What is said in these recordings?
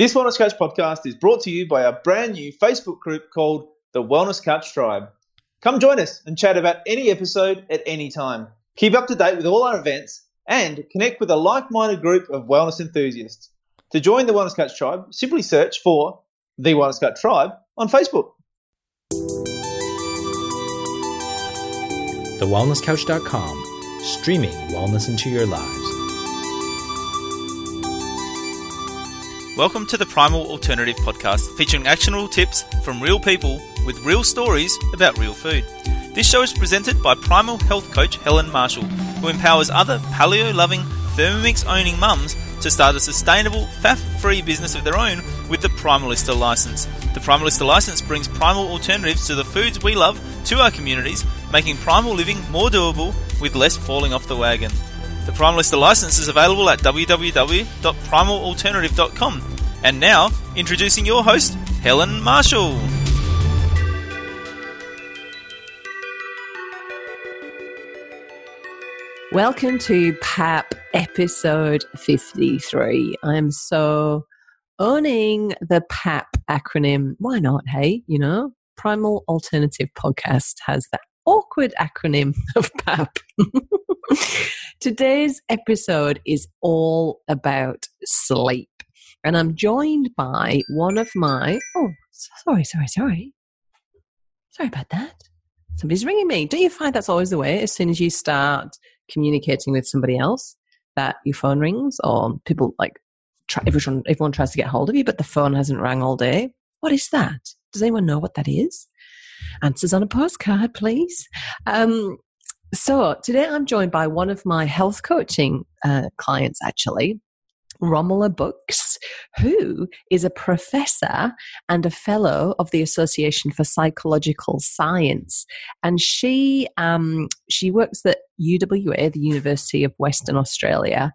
This Wellness Couch podcast is brought to you by our brand new Facebook group called the Wellness Couch Tribe. Come join us and chat about any episode at any time. Keep up to date with all our events and connect with a like minded group of wellness enthusiasts. To join the Wellness Couch Tribe, simply search for the Wellness Couch Tribe on Facebook. TheWellnessCouch.com, streaming wellness into your lives. Welcome to the Primal Alternative Podcast, featuring actionable tips from real people with real stories about real food. This show is presented by Primal Health Coach Helen Marshall, who empowers other paleo loving, Thermomix owning mums to start a sustainable, faff free business of their own with the Primalista license. The Primalista license brings primal alternatives to the foods we love to our communities, making primal living more doable with less falling off the wagon. The Primal Primalista license is available at www.primalalternative.com. And now, introducing your host, Helen Marshall. Welcome to PAP episode 53. I'm so owning the PAP acronym. Why not? Hey, you know, Primal Alternative Podcast has that awkward acronym of PAP. Today's episode is all about sleep. And I'm joined by one of my. Oh, sorry, sorry, sorry. Sorry about that. Somebody's ringing me. Don't you find that's always the way? As soon as you start communicating with somebody else, that your phone rings, or people like try, everyone everyone tries to get hold of you, but the phone hasn't rang all day. What is that? Does anyone know what that is? Answers on a postcard, please. Um, so today I'm joined by one of my health coaching uh, clients, actually, Romola Bucks, who is a professor and a fellow of the Association for Psychological Science, and she um, she works at UWA, the University of Western Australia,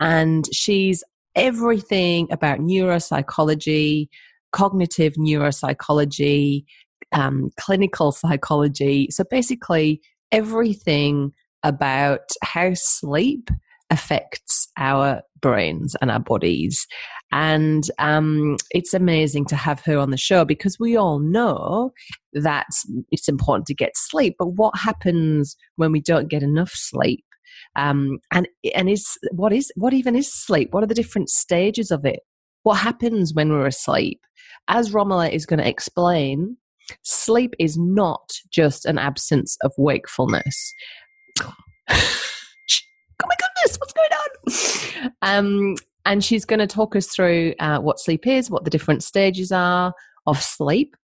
and she's everything about neuropsychology, cognitive neuropsychology, um, clinical psychology. So basically, everything about how sleep affects our brains and our bodies. And um, it's amazing to have her on the show because we all know that it's important to get sleep. But what happens when we don't get enough sleep? Um, and and is what is what even is sleep? What are the different stages of it? What happens when we're asleep? As Romola is going to explain, sleep is not just an absence of wakefulness. oh my goodness, what's going on? Um, and she's going to talk us through uh, what sleep is, what the different stages are of sleep,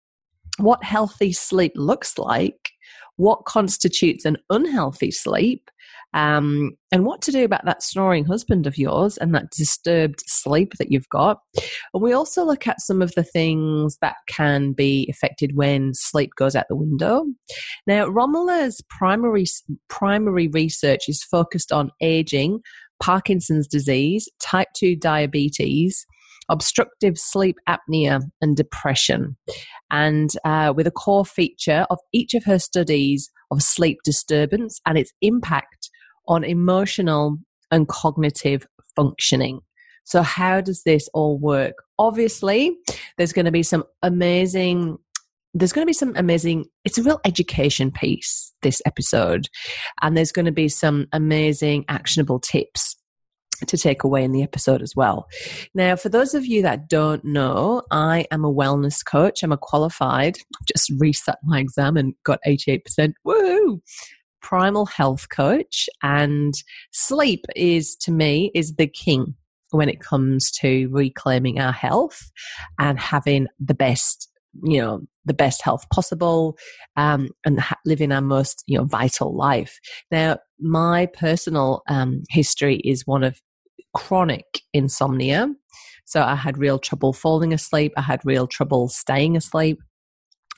what healthy sleep looks like, what constitutes an unhealthy sleep, um, and what to do about that snoring husband of yours and that disturbed sleep that you've got. And we also look at some of the things that can be affected when sleep goes out the window. Now, Romola's primary primary research is focused on aging, Parkinson's disease, type 2 diabetes, obstructive sleep apnea, and depression. And uh, with a core feature of each of her studies of sleep disturbance and its impact on emotional and cognitive functioning. So, how does this all work? Obviously, there's going to be some amazing there's going to be some amazing it's a real education piece this episode and there's going to be some amazing actionable tips to take away in the episode as well. Now, for those of you that don't know, I am a wellness coach. I'm a qualified, just reset my exam and got 88%. Woo! Primal health coach and sleep is to me is the king when it comes to reclaiming our health and having the best you know the best health possible um, and ha- living our most you know vital life. Now my personal um, history is one of chronic insomnia. So i had real trouble falling asleep i had real trouble staying asleep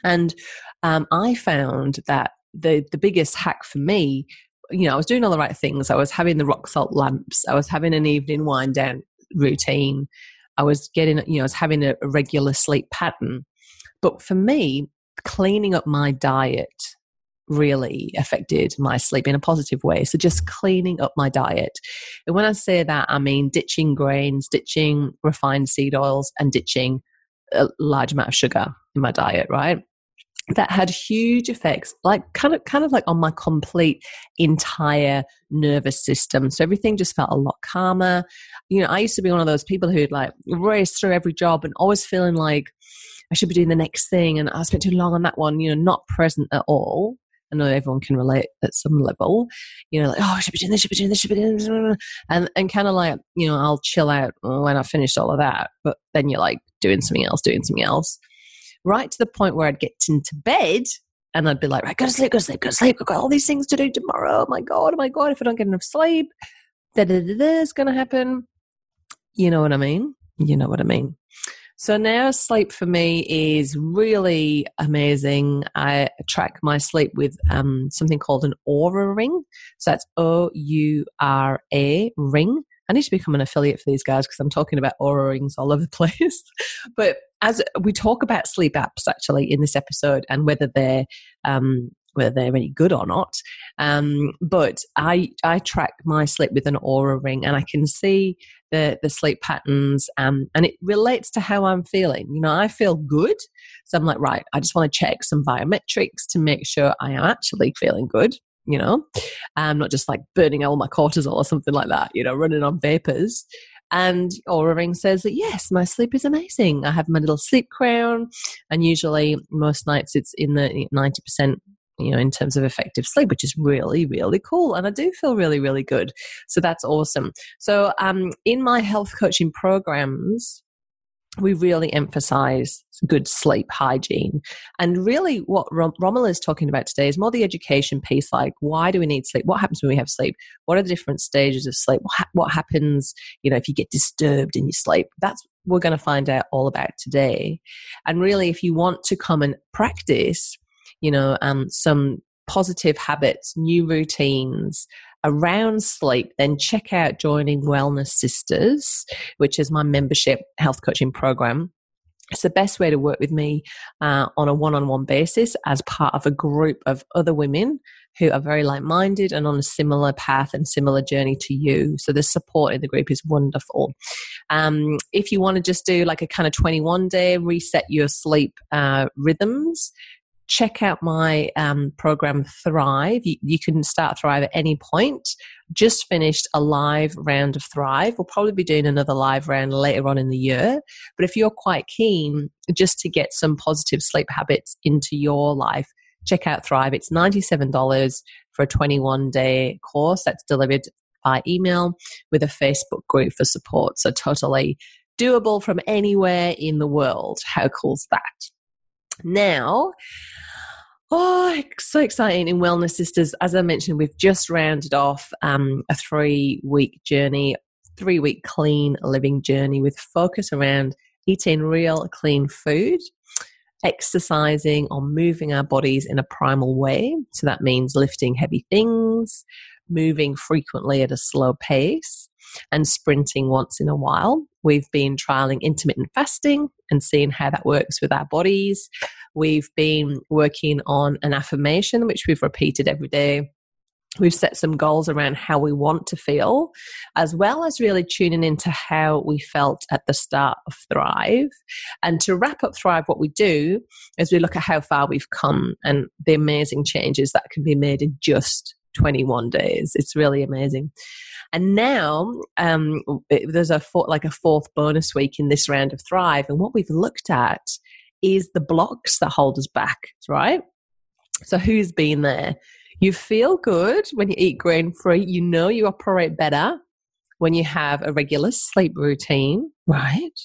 and um, i found that the the biggest hack for me you know i was doing all the right things i was having the rock salt lamps i was having an evening wind down routine i was getting you know i was having a, a regular sleep pattern but for me cleaning up my diet really affected my sleep in a positive way. So just cleaning up my diet. And when I say that, I mean ditching grains, ditching refined seed oils, and ditching a large amount of sugar in my diet, right? That had huge effects, like kind of kind of like on my complete entire nervous system. So everything just felt a lot calmer. You know, I used to be one of those people who'd like race through every job and always feeling like I should be doing the next thing and oh, I spent too long on that one, you know, not present at all. I know everyone can relate at some level, you know, like, oh, I should be doing this, should be doing this, should be doing this. And, and kind of like, you know, I'll chill out when I finish all of that. But then you're like doing something else, doing something else. Right to the point where I'd get into bed and I'd be like, right, go to sleep, go to sleep, go to sleep. I've got all these things to do tomorrow. Oh my God, oh my God, if I don't get enough sleep, da is going to happen. You know what I mean? You know what I mean. So now sleep for me is really amazing. I track my sleep with um, something called an Oura ring. So that's O U R A ring. I need to become an affiliate for these guys because I'm talking about Oura rings all over the place. but as we talk about sleep apps actually in this episode and whether they're um, whether they're any good or not. Um, but I I track my sleep with an Oura ring, and I can see the the sleep patterns, um, and it relates to how I'm feeling. You know, I feel good, so I'm like, right, I just want to check some biometrics to make sure I am actually feeling good. You know, I'm not just like burning all my cortisol or something like that. You know, running on vapors. And Oura Ring says that yes, my sleep is amazing. I have my little sleep crown, and usually most nights it's in the ninety percent you know, in terms of effective sleep, which is really, really cool. And I do feel really, really good. So that's awesome. So, um, in my health coaching programs, we really emphasize good sleep hygiene. And really, what Romola is talking about today is more the education piece like, why do we need sleep? What happens when we have sleep? What are the different stages of sleep? What, ha- what happens, you know, if you get disturbed in your sleep? That's we're going to find out all about today. And really, if you want to come and practice you know, um, some positive habits, new routines around sleep, then check out joining Wellness Sisters, which is my membership health coaching program. It's the best way to work with me uh, on a one on one basis as part of a group of other women who are very like minded and on a similar path and similar journey to you. So the support in the group is wonderful. Um, if you want to just do like a kind of 21 day reset your sleep uh, rhythms, check out my um, program Thrive. You, you, can start Thrive at any point. Just finished a live round of Thrive. We'll probably be doing another live round later on in the year. But if you're quite keen just to get some positive sleep habits into your life, check out Thrive. It's $97 for a 21 day course that's delivered by email with a Facebook group for support. So totally doable from anywhere in the world. How cool's that? Now, Oh, so exciting in Wellness Sisters. As I mentioned, we've just rounded off um, a three week journey, three week clean living journey with focus around eating real clean food, exercising or moving our bodies in a primal way. So that means lifting heavy things, moving frequently at a slow pace, and sprinting once in a while. We've been trialing intermittent fasting and seeing how that works with our bodies. We've been working on an affirmation, which we've repeated every day. We've set some goals around how we want to feel, as well as really tuning into how we felt at the start of Thrive. And to wrap up Thrive, what we do is we look at how far we've come and the amazing changes that can be made in just 21 days. It's really amazing. And now um, there's a four, like a fourth bonus week in this round of Thrive, and what we've looked at is the blocks that hold us back, right? So who's been there? You feel good when you eat grain free. You know you operate better when you have a regular sleep routine, right?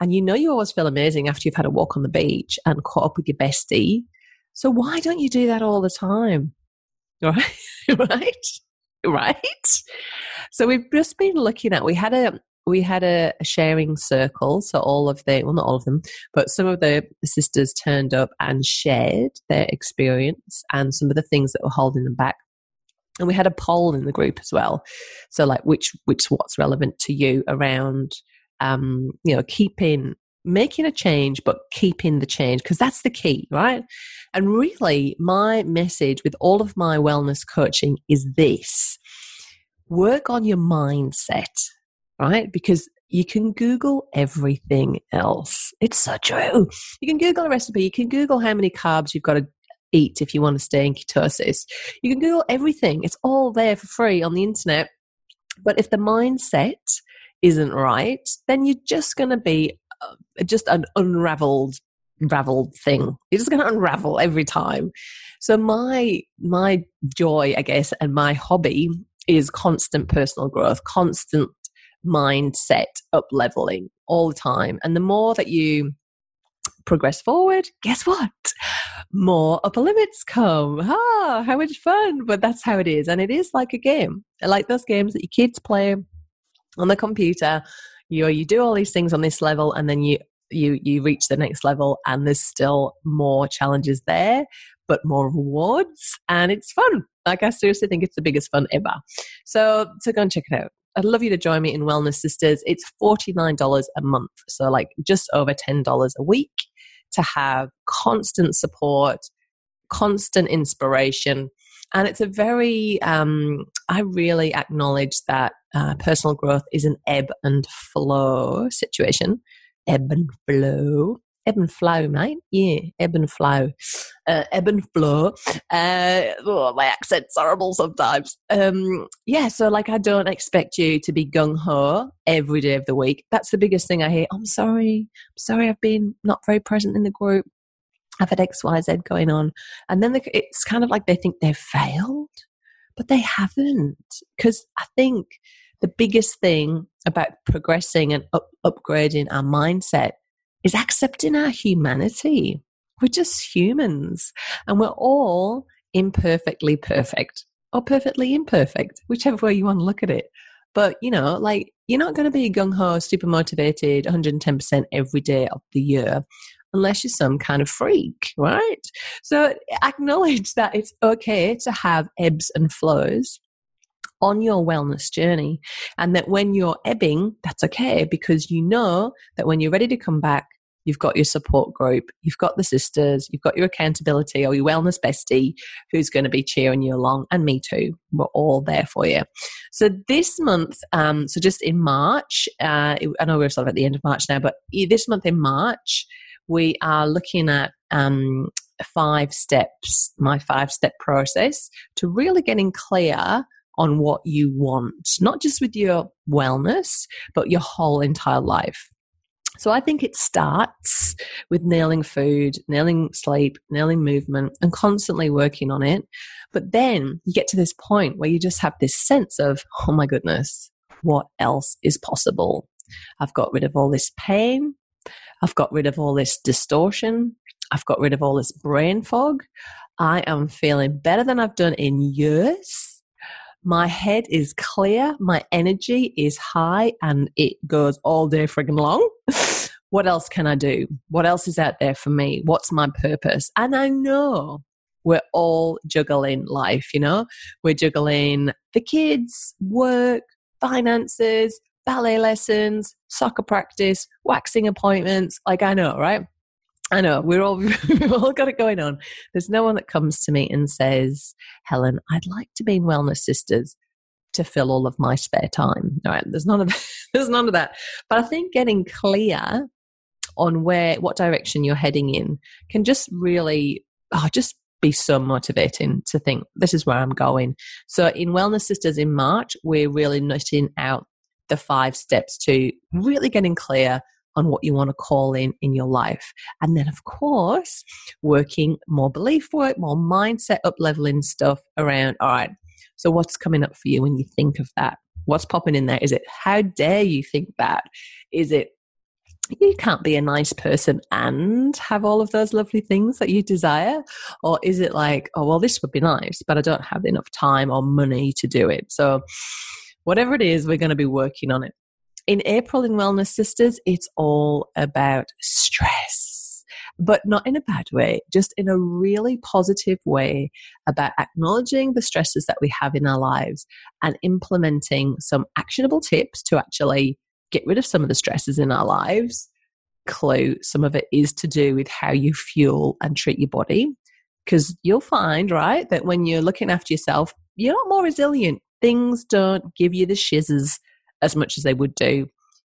And you know you always feel amazing after you've had a walk on the beach and caught up with your bestie. So why don't you do that all the time? Right? right? Right? So we've just been looking at we had a we had a, sharing circle. So all of the well not all of them, but some of the sisters turned up and shared their experience and some of the things that were holding them back. And we had a poll in the group as well. So like which which what's relevant to you around um, you know, keeping making a change, but keeping the change, because that's the key, right? And really, my message with all of my wellness coaching is this work on your mindset, right? Because you can Google everything else. It's so true. You can Google a recipe, you can Google how many carbs you've got to eat if you want to stay in ketosis. You can Google everything, it's all there for free on the internet. But if the mindset isn't right, then you're just going to be just an unraveled unraveled thing. It's just going to unravel every time. So my my joy, I guess, and my hobby is constant personal growth, constant mindset up leveling all the time. And the more that you progress forward, guess what? More upper limits come. Ah, how much fun! But that's how it is, and it is like a game, like those games that your kids play on the computer. You you do all these things on this level, and then you you you reach the next level, and there's still more challenges there, but more rewards, and it's fun. Like I seriously think it's the biggest fun ever. So so go and check it out. I'd love you to join me in Wellness Sisters. It's $49 a month, so like just over $10 a week to have constant support, constant inspiration. And it's a very, um, I really acknowledge that uh, personal growth is an ebb and flow situation. Ebb and flow ebb and flow, mate. Yeah, ebb and flow. Uh, ebb and flow. Uh, oh, my accent's horrible sometimes. Um, yeah, so like I don't expect you to be gung ho every day of the week. That's the biggest thing I hear. I'm sorry. I'm sorry I've been not very present in the group. I've had X, Y, Z going on. And then it's kind of like they think they've failed, but they haven't. Because I think the biggest thing about progressing and up- upgrading our mindset is accepting our humanity. We're just humans and we're all imperfectly perfect or perfectly imperfect, whichever way you want to look at it. But, you know, like you're not going to be gung ho, super motivated 110% every day of the year unless you're some kind of freak, right? So acknowledge that it's okay to have ebbs and flows on your wellness journey and that when you're ebbing, that's okay because you know that when you're ready to come back, you've got your support group, you've got the sisters, you've got your accountability or your wellness bestie who's going to be cheering you along, and me too. We're all there for you. So this month, um, so just in March, uh, I know we're sort of at the end of March now, but this month in March, we are looking at um, five steps, my five step process to really getting clear on what you want, not just with your wellness, but your whole entire life. So I think it starts with nailing food, nailing sleep, nailing movement, and constantly working on it. But then you get to this point where you just have this sense of, oh my goodness, what else is possible? I've got rid of all this pain. I've got rid of all this distortion. I've got rid of all this brain fog. I am feeling better than I've done in years my head is clear, my energy is high, and it goes all day friggin' long. what else can I do? What else is out there for me? What's my purpose? And I know we're all juggling life, you know? We're juggling the kids, work, finances, ballet lessons, soccer practice, waxing appointments. Like, I know, right? I know we're all we've all got it going on. There's no one that comes to me and says, "Helen, I'd like to be in Wellness Sisters to fill all of my spare time." All right, there's none of there's none of that. But I think getting clear on where what direction you're heading in can just really oh, just be so motivating to think this is where I'm going. So in Wellness Sisters in March, we're really nutting out the five steps to really getting clear on what you want to call in in your life. And then, of course, working more belief work, more mindset up leveling stuff around, all right, so what's coming up for you when you think of that? What's popping in there? Is it how dare you think that? Is it you can't be a nice person and have all of those lovely things that you desire? Or is it like, oh, well, this would be nice, but I don't have enough time or money to do it? So, whatever it is, we're going to be working on it in April in Wellness Sisters, it's all about stress, but not in a bad way, just in a really positive way about acknowledging the stresses that we have in our lives and implementing some actionable tips to actually get rid of some of the stresses in our lives clue, some of it is to do with how you fuel and treat your body. Because you'll find, right, that when you're looking after yourself, you're not more resilient. Things don't give you the shizzes as much as they would do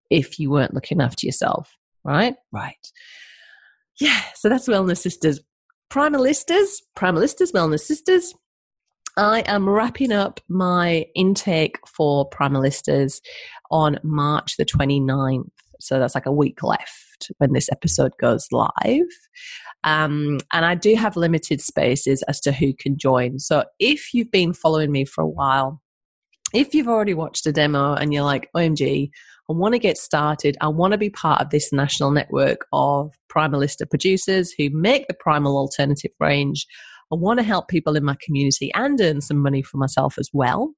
if you weren't looking after yourself, right? Right. Yeah, so that's Wellness Sisters. Primalistas, Primalistas, Wellness Sisters. I am wrapping up my intake for Primalistas on March the 29th. So that's like a week left when this episode goes live. Um, and I do have limited spaces as to who can join. So if you've been following me for a while, if you've already watched a demo and you're like, OMG, I want to get started, I want to be part of this national network of Primalista producers who make the primal alternative range, I want to help people in my community and earn some money for myself as well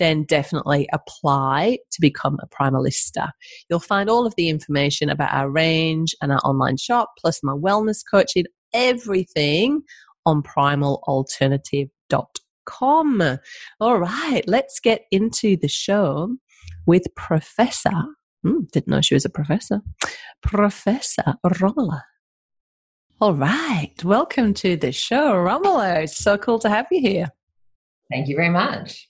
then definitely apply to become a Primalista. You'll find all of the information about our range and our online shop, plus my wellness coaching, everything on primalalternative.com. All right, let's get into the show with Professor. Hmm, didn't know she was a professor. Professor Romola. All right, welcome to the show, Romola. It's so cool to have you here. Thank you very much.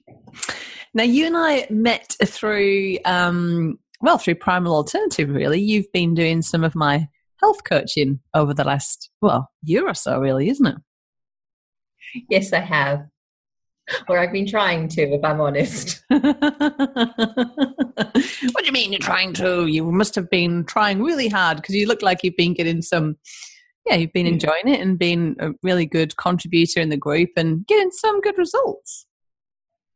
Now, you and I met through, um, well, through Primal Alternative, really. You've been doing some of my health coaching over the last, well, year or so, really, isn't it? Yes, I have. Or I've been trying to, if I'm honest. what do you mean you're trying to? You must have been trying really hard because you look like you've been getting some, yeah, you've been enjoying it and being a really good contributor in the group and getting some good results.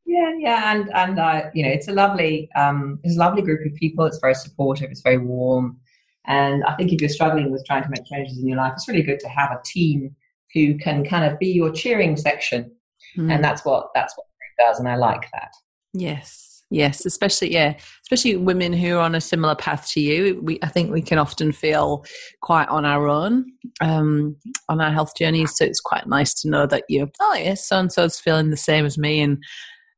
Yeah, yeah, and and uh, you know, it's a lovely, um, it's a lovely group of people. It's very supportive. It's very warm, and I think if you're struggling with trying to make changes in your life, it's really good to have a team who can kind of be your cheering section, mm. and that's what that's what does, and I like that. Yes, yes, especially yeah, especially women who are on a similar path to you. We I think we can often feel quite on our own um, on our health journeys, so it's quite nice to know that you oh yes, so and so's feeling the same as me, and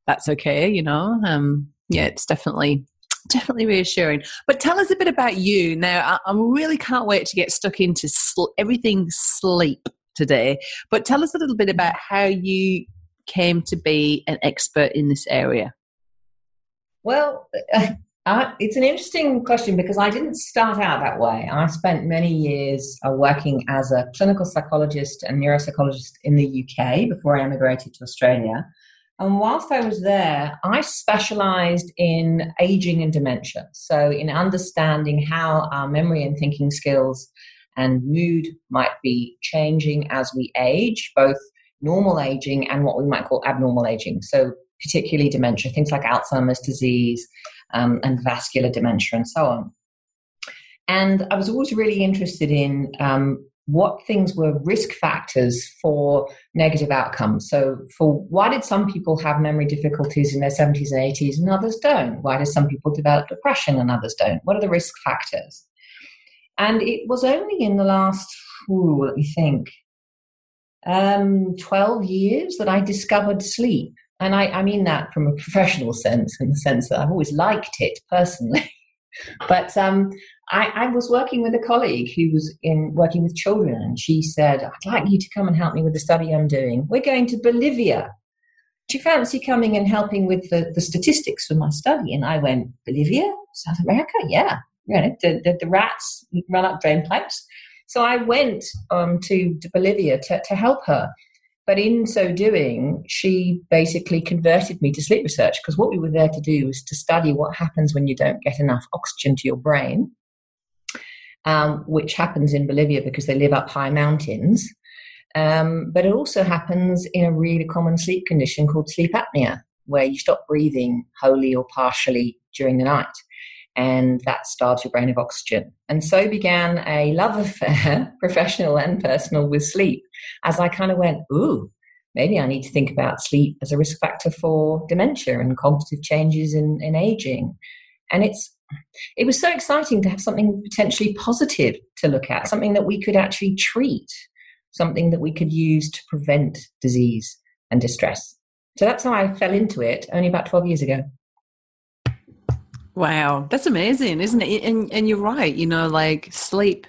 that's okay, you know. Um, yeah, it's definitely definitely reassuring. But tell us a bit about you. Now, I, I really can't wait to get stuck into sl- everything sleep today. But tell us a little bit about how you came to be an expert in this area. Well, uh, uh, it's an interesting question because I didn't start out that way. I spent many years uh, working as a clinical psychologist and neuropsychologist in the UK before I emigrated to Australia. And whilst I was there, I specialized in aging and dementia. So, in understanding how our memory and thinking skills and mood might be changing as we age, both normal aging and what we might call abnormal aging. So, particularly dementia, things like Alzheimer's disease um, and vascular dementia and so on. And I was always really interested in um, what things were risk factors for negative outcomes. So, for why did some people have memory difficulties in their 70s and 80s and others don't? Why do some people develop depression and others don't? What are the risk factors? And it was only in the last, ooh, let me think, um, 12 years that I discovered sleep. And I, I mean that from a professional sense, in the sense that I've always liked it personally. but um, I, I, was working with a colleague who was in working with children, and she said, "I'd like you to come and help me with the study I'm doing. We're going to Bolivia. Do you fancy coming and helping with the, the statistics for my study?" And I went, "Bolivia, South America, yeah. You know, the, the, the rats run up drain pipes." So I went um, to, to Bolivia to, to help her. But in so doing, she basically converted me to sleep research because what we were there to do was to study what happens when you don't get enough oxygen to your brain um, which happens in Bolivia because they live up high mountains. Um, but it also happens in a really common sleep condition called sleep apnea, where you stop breathing wholly or partially during the night. And that starves your brain of oxygen. And so began a love affair, professional and personal, with sleep. As I kind of went, ooh, maybe I need to think about sleep as a risk factor for dementia and cognitive changes in, in aging. And it's it was so exciting to have something potentially positive to look at, something that we could actually treat, something that we could use to prevent disease and distress. So that's how I fell into it only about 12 years ago. Wow, that's amazing, isn't it? And and you're right. You know, like sleep.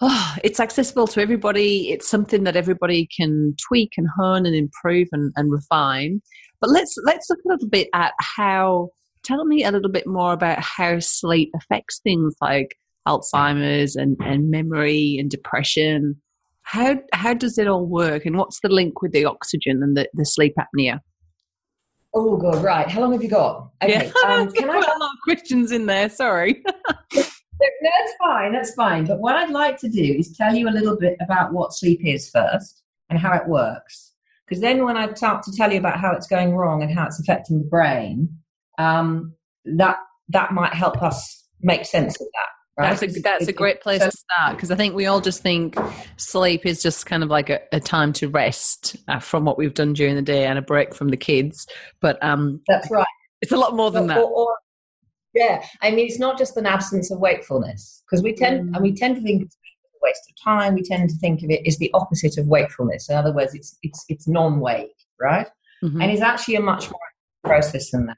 Oh, it's accessible to everybody. It's something that everybody can tweak and hone and improve and, and refine. But let's let's look a little bit at how. Tell me a little bit more about how sleep affects things like Alzheimer's and, and memory and depression. How how does it all work, and what's the link with the oxygen and the, the sleep apnea? Oh, God, right. How long have you got? Okay. Yeah. Um, can I a lot of questions in there? Sorry. that's fine. That's fine. But what I'd like to do is tell you a little bit about what sleep is first and how it works. Because then, when I start to tell you about how it's going wrong and how it's affecting the brain, um, that that might help us make sense of that. Right? That's a that's a great place to start because I think we all just think sleep is just kind of like a, a time to rest uh, from what we've done during the day and a break from the kids. But um, that's right. It's a lot more than or, that. Or, or, yeah, I mean, it's not just an absence of wakefulness because we tend mm. and we tend to think it's a waste of time. We tend to think of it as the opposite of wakefulness. In other words, it's it's it's non-wake, right? Mm-hmm. And it's actually a much more process than that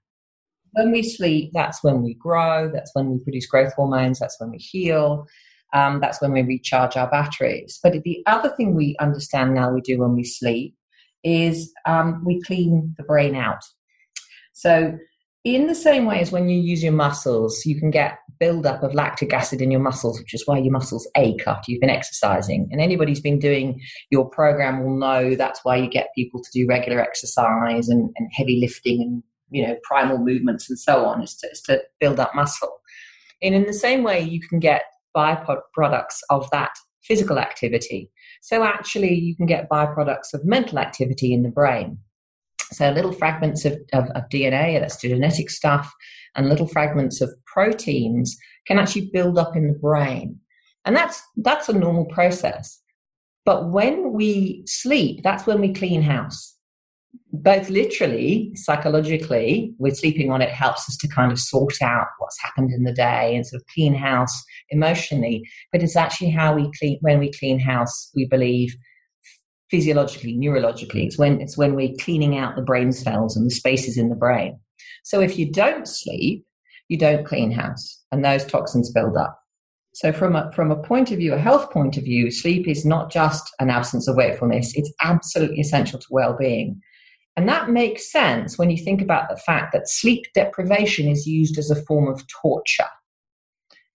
when we sleep, that's when we grow, that's when we produce growth hormones, that's when we heal, um, that's when we recharge our batteries. But the other thing we understand now we do when we sleep is um, we clean the brain out. So, in the same way as when you use your muscles, you can get buildup of lactic acid in your muscles, which is why your muscles ache after you've been exercising. And anybody who's been doing your program will know that's why you get people to do regular exercise and, and heavy lifting and you know primal movements and so on is to, is to build up muscle. And in the same way you can get byproducts of that physical activity. So actually you can get byproducts of mental activity in the brain. So little fragments of, of, of dna that's genetic stuff and little fragments of proteins can actually build up in the brain. And that's that's a normal process. But when we sleep that's when we clean house both literally, psychologically, with sleeping on it helps us to kind of sort out what's happened in the day and sort of clean house emotionally. But it's actually how we clean, when we clean house, we believe physiologically, neurologically. It's when, it's when we're cleaning out the brain cells and the spaces in the brain. So if you don't sleep, you don't clean house and those toxins build up. So from a, from a point of view, a health point of view, sleep is not just an absence of wakefulness. It's absolutely essential to well-being. And that makes sense when you think about the fact that sleep deprivation is used as a form of torture.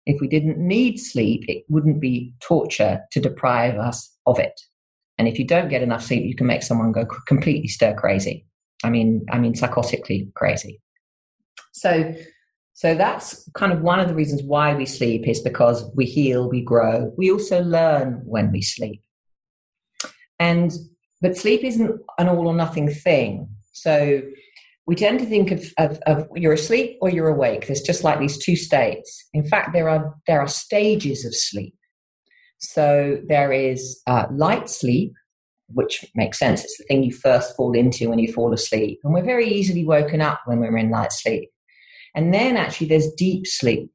If we didn't need sleep, it wouldn't be torture to deprive us of it. And if you don't get enough sleep, you can make someone go completely stir crazy. I mean, I mean, psychotically crazy. So, so that's kind of one of the reasons why we sleep is because we heal, we grow. We also learn when we sleep. And but sleep isn't an all or nothing thing. So we tend to think of, of, of, you're asleep or you're awake. There's just like these two states. In fact, there are there are stages of sleep. So there is uh, light sleep, which makes sense. It's the thing you first fall into when you fall asleep, and we're very easily woken up when we're in light sleep. And then actually, there's deep sleep,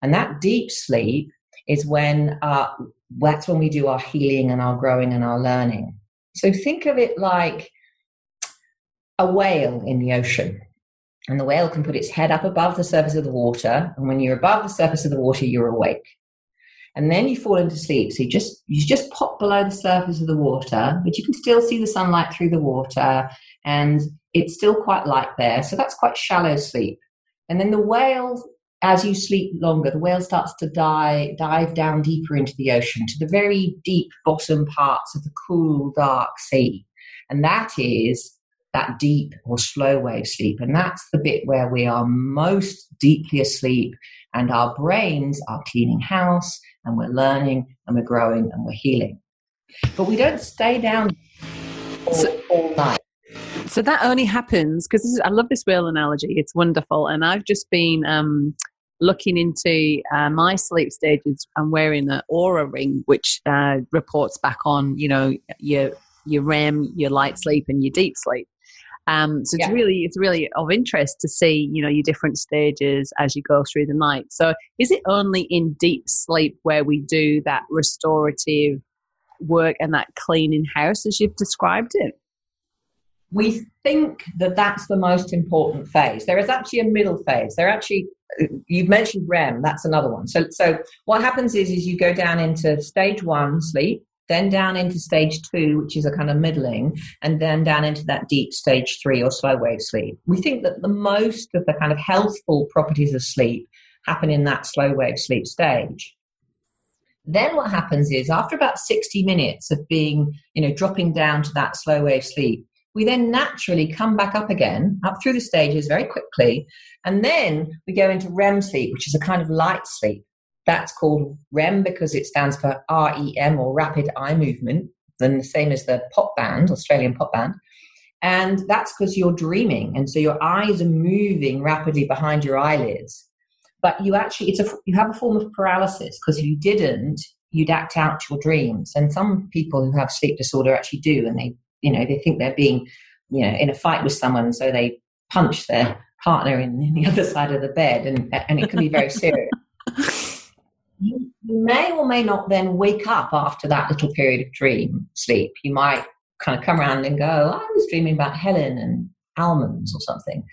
and that deep sleep is when uh, that's when we do our healing and our growing and our learning. So think of it like a whale in the ocean. And the whale can put its head up above the surface of the water. And when you're above the surface of the water, you're awake. And then you fall into sleep. So you just you just pop below the surface of the water, but you can still see the sunlight through the water, and it's still quite light there. So that's quite shallow sleep. And then the whale as you sleep longer, the whale starts to die, dive down deeper into the ocean to the very deep bottom parts of the cool, dark sea. And that is that deep or slow wave sleep. And that's the bit where we are most deeply asleep and our brains are cleaning house and we're learning and we're growing and we're healing. But we don't stay down all, so, all night. So that only happens because I love this whale analogy. It's wonderful. And I've just been um, looking into uh, my sleep stages, I'm wearing an Oura ring, which uh, reports back on, you know, your your REM, your light sleep, and your deep sleep. Um, so it's yeah. really it's really of interest to see you know your different stages as you go through the night. So is it only in deep sleep where we do that restorative work and that cleaning house as you've described it? We think that that's the most important phase. There is actually a middle phase. There actually, you've mentioned REM. That's another one. So, so what happens is, is you go down into stage one sleep, then down into stage two, which is a kind of middling, and then down into that deep stage three or slow wave sleep. We think that the most of the kind of healthful properties of sleep happen in that slow wave sleep stage. Then what happens is after about 60 minutes of being, you know, dropping down to that slow wave sleep, we then naturally come back up again, up through the stages very quickly, and then we go into REM sleep, which is a kind of light sleep. That's called REM because it stands for REM or rapid eye movement, then the same as the pop band, Australian pop band. And that's because you're dreaming. And so your eyes are moving rapidly behind your eyelids. But you actually, it's a, you have a form of paralysis because if you didn't, you'd act out your dreams. And some people who have sleep disorder actually do. And they you know, they think they're being, you know, in a fight with someone, so they punch their partner in, in the other side of the bed, and and it can be very serious. you may or may not then wake up after that little period of dream sleep. You might kind of come around and go, I was dreaming about Helen and almonds or something.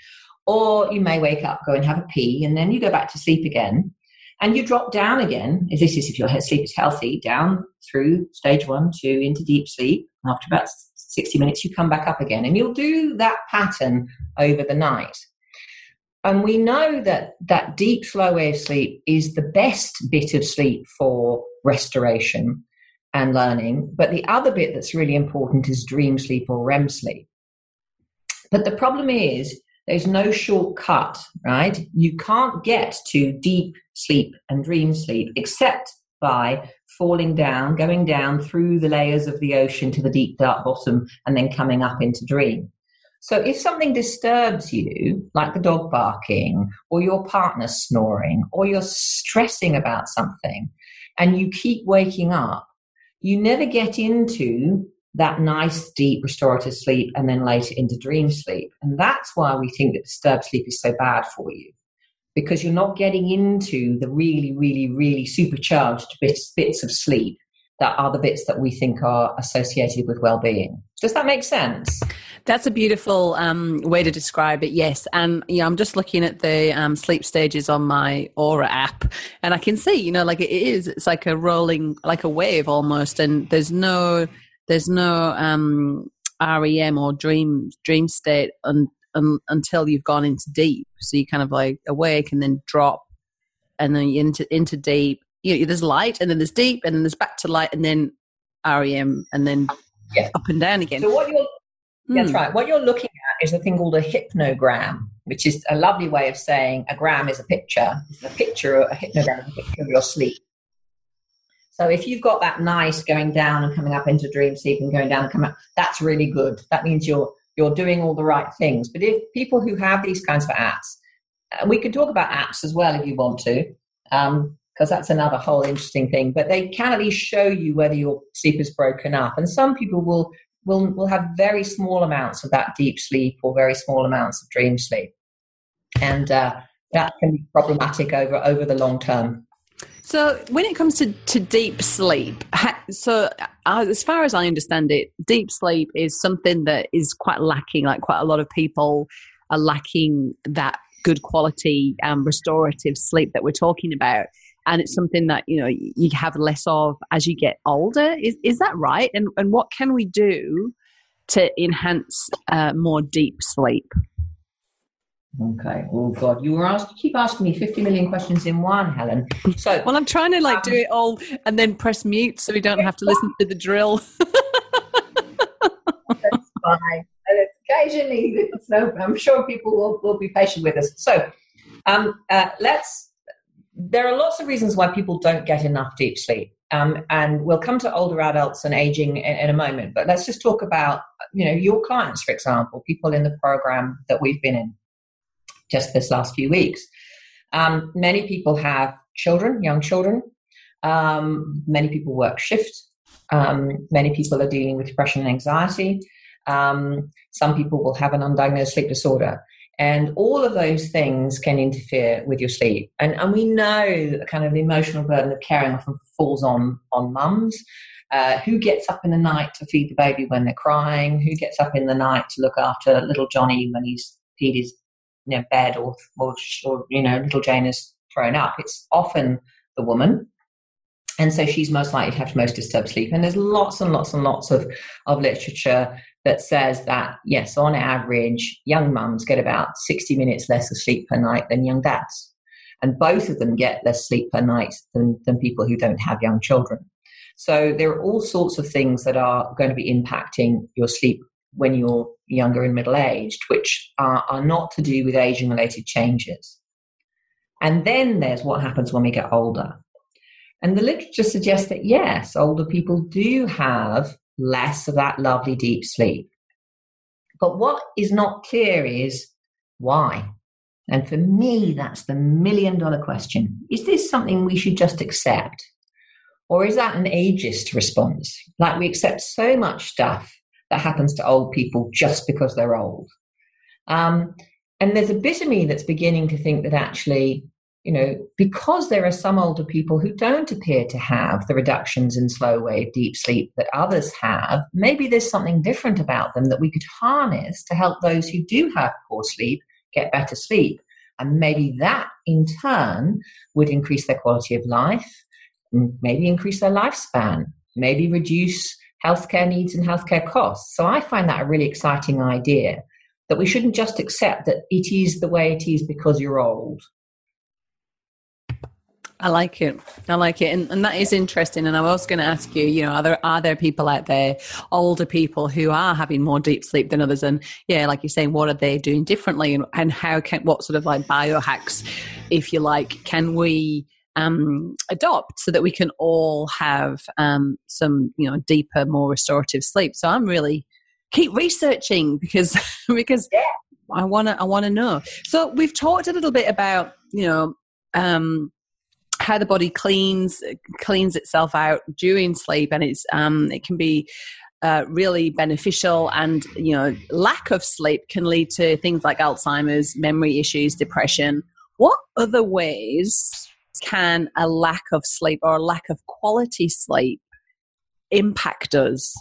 Or you may wake up, go and have a pee, and then you go back to sleep again. And you drop down again, if this is if your sleep is healthy, down through stage one, two, into deep sleep. After about 60 minutes, you come back up again. And you'll do that pattern over the night. And we know that that deep slow wave sleep is the best bit of sleep for restoration and learning. But the other bit that's really important is dream sleep or REM sleep. But the problem is there's no shortcut, right? You can't get to deep sleep and dream sleep except by falling down, going down through the layers of the ocean to the deep dark bottom, and then coming up into dream. So if something disturbs you, like the dog barking, or your partner snoring, or you're stressing about something, and you keep waking up, you never get into that nice, deep, restorative sleep and then later into dream sleep. And that's why we think that disturbed sleep is so bad for you because you're not getting into the really, really, really supercharged bits, bits of sleep that are the bits that we think are associated with well-being. Does that make sense? That's a beautiful um, way to describe it. Yes, and yeah, I'm just looking at the um, sleep stages on my Oura app, and I can see, you know, like it is. It's like a rolling, like a wave almost, and there's no, there's no um, REM or dream dream state un, un, until you've gone into deep. So you kind of like awake and then drop, and then you into into deep. You know, there's light, and then there's deep, and then there's back to light, and then REM, and then yeah. up and down again. So what you're mm. that's right. What you're looking at is a thing called a hypnogram, which is a lovely way of saying a gram is a picture. A picture, a hypnogram, a picture of your sleep. So if you've got that nice going down and coming up into dream sleep and going down and coming up, that's really good. That means you're you're doing all the right things. But if people who have these kinds of apps, uh, we could talk about apps as well if you want to, because um, that's another whole interesting thing. But they can at least show you whether your sleep is broken up. And some people will will will have very small amounts of that deep sleep or very small amounts of dream sleep, and uh, that can be problematic over over the long term. So, when it comes to, to deep sleep, so uh, as far as I understand it, deep sleep is something that is quite lacking. Like quite a lot of people are lacking that good quality um, restorative sleep that we're talking about, and it's something that you know you have less of as you get older. Is is that right? And and what can we do to enhance uh, more deep sleep? Okay. Oh God, you were asked. You keep asking me fifty million questions in one, Helen. So well, I'm trying to like um, do it all and then press mute so we don't have to listen to the drill. That's fine. And it's occasionally, so I'm sure people will, will be patient with us. So, um, uh, let's. There are lots of reasons why people don't get enough deep sleep, um, and we'll come to older adults and aging in, in a moment. But let's just talk about you know your clients, for example, people in the program that we've been in just this last few weeks. Um, many people have children, young children. Um, many people work shift. Um, many people are dealing with depression and anxiety. Um, some people will have an undiagnosed sleep disorder. And all of those things can interfere with your sleep. And, and we know that kind of the emotional burden of caring often falls on, on mums. Uh, who gets up in the night to feed the baby when they're crying? Who gets up in the night to look after little Johnny when he's peed his you know, bed or, or, or, you know, little Jane is thrown up? It's often the woman. And so she's most likely to have most disturbed sleep. And there's lots and lots and lots of, of literature that says that, yes, on average, young mums get about 60 minutes less of sleep per night than young dads. And both of them get less sleep per night than, than people who don't have young children. So there are all sorts of things that are going to be impacting your sleep when you're younger and middle aged, which are, are not to do with aging related changes. And then there's what happens when we get older. And the literature suggests that yes, older people do have less of that lovely deep sleep. But what is not clear is why. And for me, that's the million dollar question. Is this something we should just accept? Or is that an ageist response? Like we accept so much stuff that happens to old people just because they're old. Um, and there's a bit of me that's beginning to think that actually you know, because there are some older people who don't appear to have the reductions in slow wave deep sleep that others have, maybe there's something different about them that we could harness to help those who do have poor sleep get better sleep. And maybe that in turn would increase their quality of life, maybe increase their lifespan, maybe reduce healthcare needs and healthcare costs. So I find that a really exciting idea that we shouldn't just accept that it is the way it is because you're old I like it. I like it, and, and that is interesting. And I was going to ask you, you know, are there are there people out there, older people who are having more deep sleep than others? And yeah, like you're saying, what are they doing differently, and, and how can what sort of like biohacks, if you like, can we um, adopt so that we can all have um, some, you know, deeper, more restorative sleep? So I'm really keep researching because because yeah. I want to I want to know. So we've talked a little bit about you know. Um, how the body cleans cleans itself out during sleep, and it's um, it can be uh, really beneficial. And you know, lack of sleep can lead to things like Alzheimer's, memory issues, depression. What other ways can a lack of sleep or a lack of quality sleep impact us?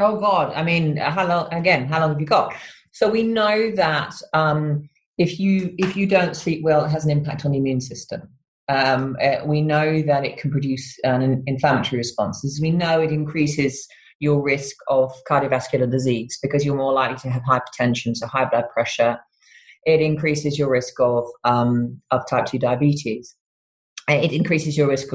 Oh God! I mean, how long? Again, how long have you got? So we know that um, if you if you don't sleep well, it has an impact on the immune system. Um, uh, we know that it can produce an inflammatory responses. We know it increases your risk of cardiovascular disease because you're more likely to have hypertension, so high blood pressure. It increases your risk of um, of type two diabetes. It increases your risk,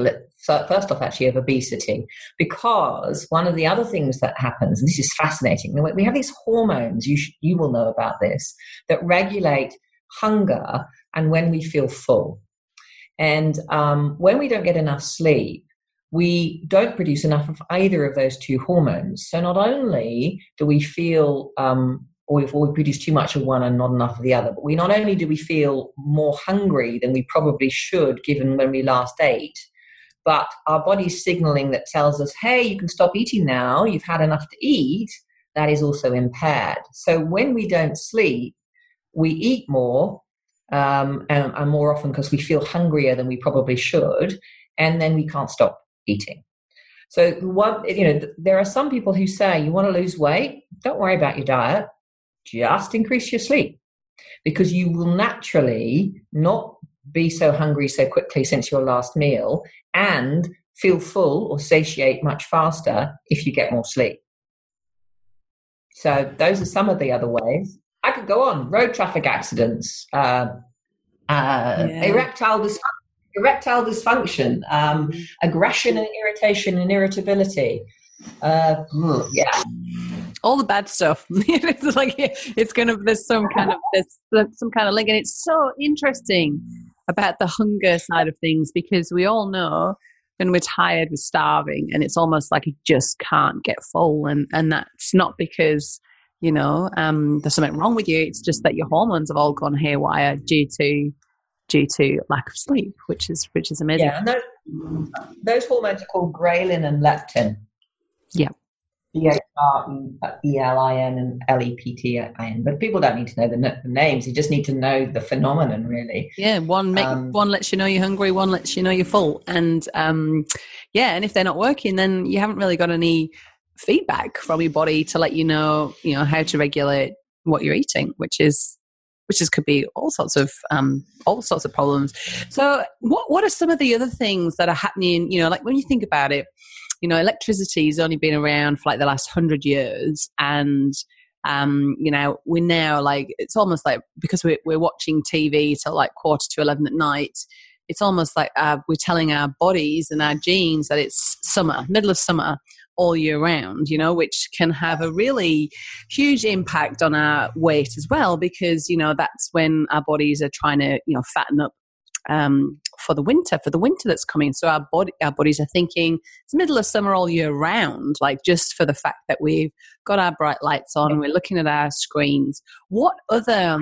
first off, actually, of obesity, because one of the other things that happens, and this is fascinating, we have these hormones. You sh- you will know about this that regulate hunger and when we feel full. And um, when we don't get enough sleep, we don't produce enough of either of those two hormones. So not only do we feel, um, or, or we produce too much of one and not enough of the other, but we not only do we feel more hungry than we probably should, given when we last ate, but our body's signaling that tells us, hey, you can stop eating now, you've had enough to eat, that is also impaired. So when we don't sleep, we eat more um, and, and more often because we feel hungrier than we probably should, and then we can't stop eating. So, you know, there are some people who say you want to lose weight, don't worry about your diet, just increase your sleep because you will naturally not be so hungry so quickly since your last meal and feel full or satiate much faster if you get more sleep. So, those are some of the other ways. I could go on. Road traffic accidents, uh, uh, yeah. erectile dysfunction, erectile dysfunction um, aggression and irritation and irritability. Uh, yeah, all the bad stuff. it's like it's gonna. There's some kind of there's some kind of link, and it's so interesting about the hunger side of things because we all know when we're tired, we're starving, and it's almost like you just can't get full, and and that's not because you know um, there's something wrong with you it's just that your hormones have all gone haywire due to due to lack of sleep which is which is amazing yeah and those, those hormones are called ghrelin and leptin yeah C H R E L I N and L E P T I N. But people don't need to know the, the, names; you just need to know the phenomenon, really. Yeah, one make, um, one lets you know you're hungry, one lets you know you're full, and um, yeah, and if they're not working, then you haven't really got any feedback from your body to let you know, you know, how to regulate what you're eating, which is which is could be all sorts of um, all sorts of problems. So, what what are some of the other things that are happening? You know, like when you think about it, you know, electricity has only been around for like the last hundred years, and um, you know, we're now like it's almost like because we're we're watching TV till like quarter to eleven at night. It's almost like uh, we're telling our bodies and our genes that it's summer, middle of summer, all year round, you know, which can have a really huge impact on our weight as well, because, you know, that's when our bodies are trying to, you know, fatten up um, for the winter, for the winter that's coming. So our body, our bodies are thinking it's middle of summer all year round, like just for the fact that we've got our bright lights on, we're looking at our screens. What other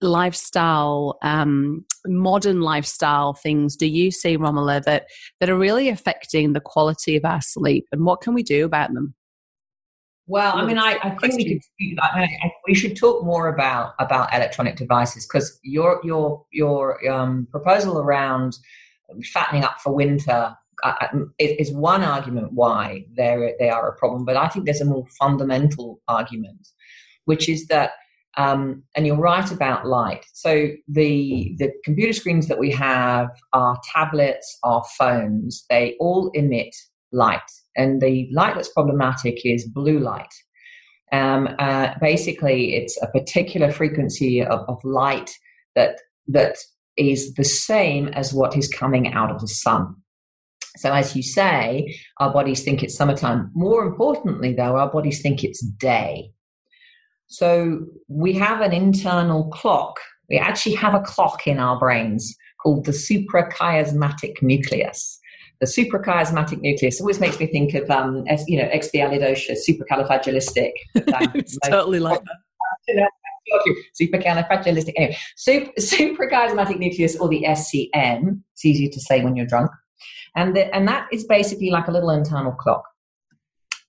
lifestyle, um, modern lifestyle things do you see, Romola, that, that are really affecting the quality of our sleep and what can we do about them? Well, I mean, I, I think we could I, we should talk more about about electronic devices because your your your um, proposal around fattening up for winter uh, uh is one argument why they they are a problem, but I think there's a more fundamental argument, which is that um, and you're right about light. So the the computer screens that we have, our tablets, our phones, they all emit light, and the light that's problematic is blue light. Um, uh, basically, it's a particular frequency of, of light that that is the same as what is coming out of the sun. So, as you say, our bodies think it's summertime. More importantly, though, our bodies think it's day. So we have an internal clock. We actually have a clock in our brains called the suprachiasmatic nucleus. The suprachiasmatic nucleus always makes me think of, um, you know, expialidocious, supercalifragilistic. it's totally like that. supercalifragilistic. Anyway, super, suprachiasmatic nucleus, or the SCN. It's easier to say when you're drunk, and the, and that is basically like a little internal clock.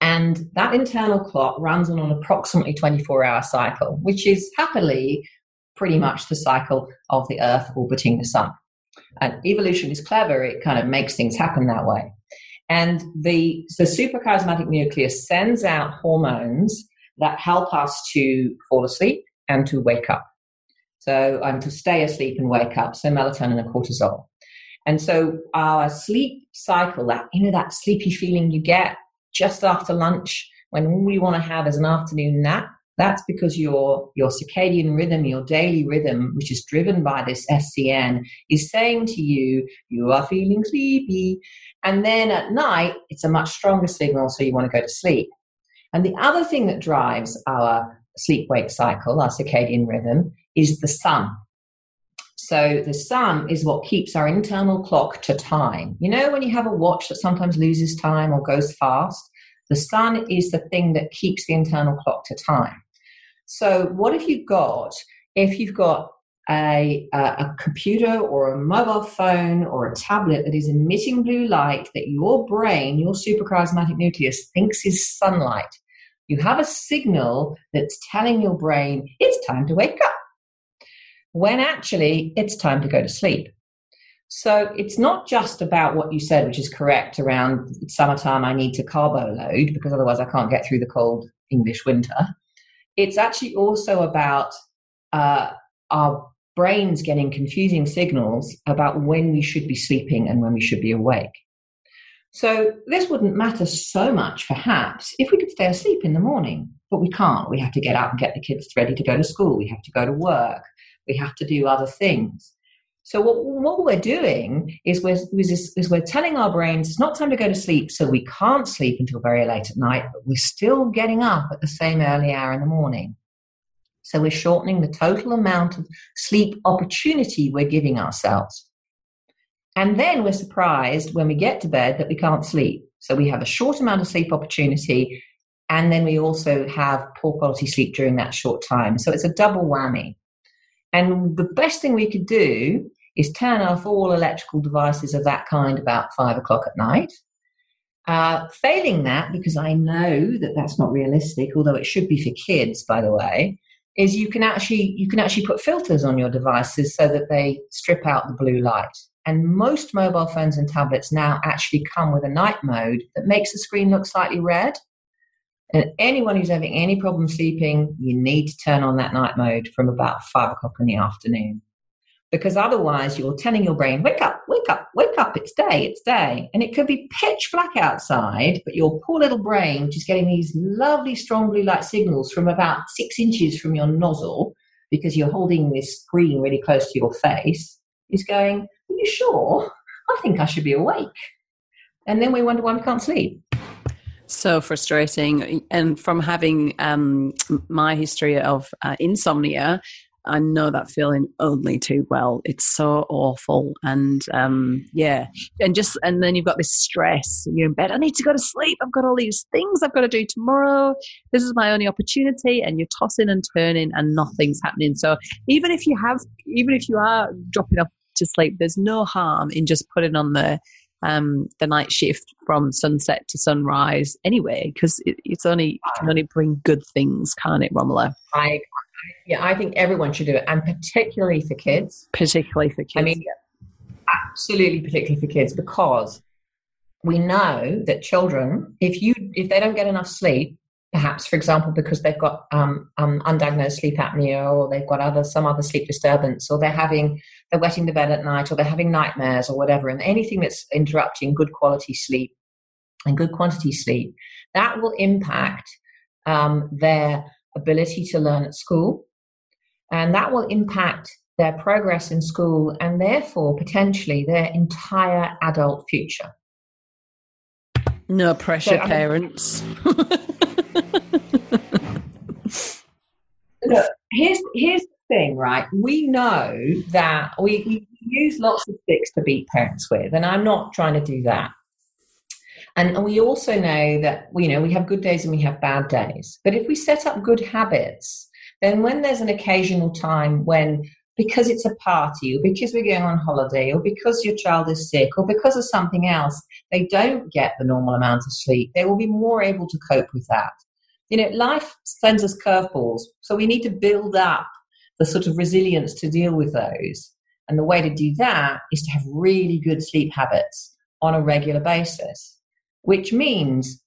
And that internal clock runs on an approximately 24 hour cycle, which is happily pretty much the cycle of the Earth orbiting the Sun. And evolution is clever, it kind of makes things happen that way. And the, the suprachiasmatic nucleus sends out hormones that help us to fall asleep and to wake up. So, and to stay asleep and wake up. So, melatonin and cortisol. And so, our sleep cycle, that, you know, that sleepy feeling you get just after lunch when all you want to have is an afternoon nap, that's because your, your circadian rhythm, your daily rhythm, which is driven by this SCN, is saying to you, you are feeling sleepy. And then at night, it's a much stronger signal, so you want to go to sleep. And the other thing that drives our sleep wake cycle, our circadian rhythm, is the sun. So the sun is what keeps our internal clock to time. You know, when you have a watch that sometimes loses time or goes fast, the sun is the thing that keeps the internal clock to time. So what have you got if you've got a, a, computer or a mobile phone or a tablet that is emitting blue light that your brain, your suprachiasmatic nucleus, thinks is sunlight? You have a signal that's telling your brain it's time to wake up when actually it's time to go to sleep. So it's not just about what you said, which is correct around summertime, I need to carbo load because otherwise I can't get through the cold English winter. It's actually also about uh, our brains getting confusing signals about when we should be sleeping and when we should be awake. So this wouldn't matter so much, perhaps, if we could stay asleep in the morning, but we can't. We have to get up and get the kids ready to go to school. We have to go to work we have to do other things. So what, what we're doing is we're, is we're telling our brains it's not time to go to sleep, so we can't sleep until very late at night, but we're still getting up at the same early hour in the morning. So we're shortening the total amount of sleep opportunity we're giving ourselves. And then we're surprised when we get to bed that we can't sleep. So we have a short amount of sleep opportunity, and then we also have poor quality sleep during that short time. So it's a double whammy. And the best thing we could do is turn off all electrical devices of that kind about five o'clock at night. Uh, failing that, because I know that that's not realistic, although it should be for kids, by the way, is you can actually you can actually put filters on your devices so that they strip out the blue light. And most mobile phones and tablets now actually come with a night mode that makes the screen look slightly red. And anyone who's having any problem sleeping, you need to turn on that night mode from about five o'clock in the afternoon because otherwise you're telling your brain, wake up, wake up, wake up, it's day, it's day. And it could be pitch black outside, but your poor little brain just getting these lovely strong blue light signals from about six inches from your nozzle because you're holding this screen really close to your face is going, Are you sure? I think I should be awake. And then we wonder why we can't sleep. So frustrating. And from having um, my history of uh, insomnia, I know that feeling only too well. It's so awful, and um, yeah, and just and then you've got this stress. You're in bed. I need to go to sleep. I've got all these things I've got to do tomorrow. This is my only opportunity, and you're tossing and turning, and nothing's happening. So even if you have, even if you are dropping off to sleep, there's no harm in just putting on the um, the night shift from sunset to sunrise anyway, because it, it's only it can only bring good things, can't it, Romola? I yeah, I think everyone should do it, and particularly for kids. Particularly for kids. I mean, absolutely, particularly for kids, because we know that children, if you if they don't get enough sleep, perhaps for example because they've got um, um, undiagnosed sleep apnea or they've got other some other sleep disturbance or they're having they're wetting the bed at night or they're having nightmares or whatever, and anything that's interrupting good quality sleep and good quantity sleep, that will impact um, their ability to learn at school and that will impact their progress in school and therefore potentially their entire adult future. No pressure, so, parents. look, here's here's the thing, right? We know that we, we use lots of sticks to beat parents with, and I'm not trying to do that. And we also know that you know we have good days and we have bad days. But if we set up good habits then when there's an occasional time when because it's a party or because we're going on holiday or because your child is sick or because of something else, they don't get the normal amount of sleep, they will be more able to cope with that. You know, life sends us curveballs, so we need to build up the sort of resilience to deal with those. And the way to do that is to have really good sleep habits on a regular basis, which means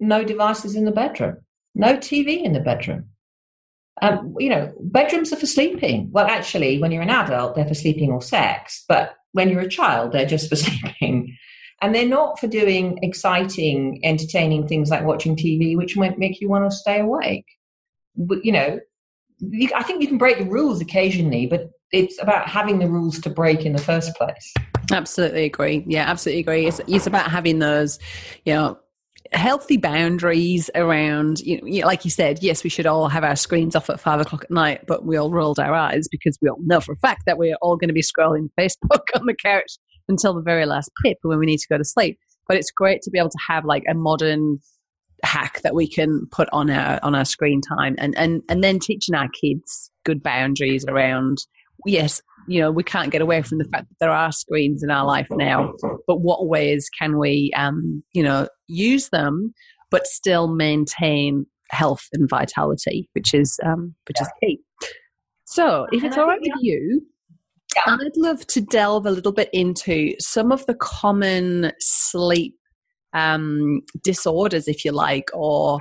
no devices in the bedroom, no TV in the bedroom, um, you know, bedrooms are for sleeping. Well, actually, when you're an adult, they're for sleeping or sex. But when you're a child, they're just for sleeping. And they're not for doing exciting, entertaining things like watching TV, which might make you want to stay awake. But, you know, I think you can break the rules occasionally, but it's about having the rules to break in the first place. Absolutely agree. Yeah, absolutely agree. It's, it's about having those, you know, healthy boundaries around, you know, like you said, yes, we should all have our screens off at five o'clock at night, but we all rolled our eyes because we all know for a fact that we're all going to be scrolling Facebook on the couch until the very last pip when we need to go to sleep. But it's great to be able to have like a modern hack that we can put on our on our screen time and and and then teaching our kids good boundaries around yes you know we can't get away from the fact that there are screens in our life now but what ways can we um you know use them but still maintain health and vitality which is um which yeah. is key so if it's all right with you yeah. i'd love to delve a little bit into some of the common sleep um disorders if you like or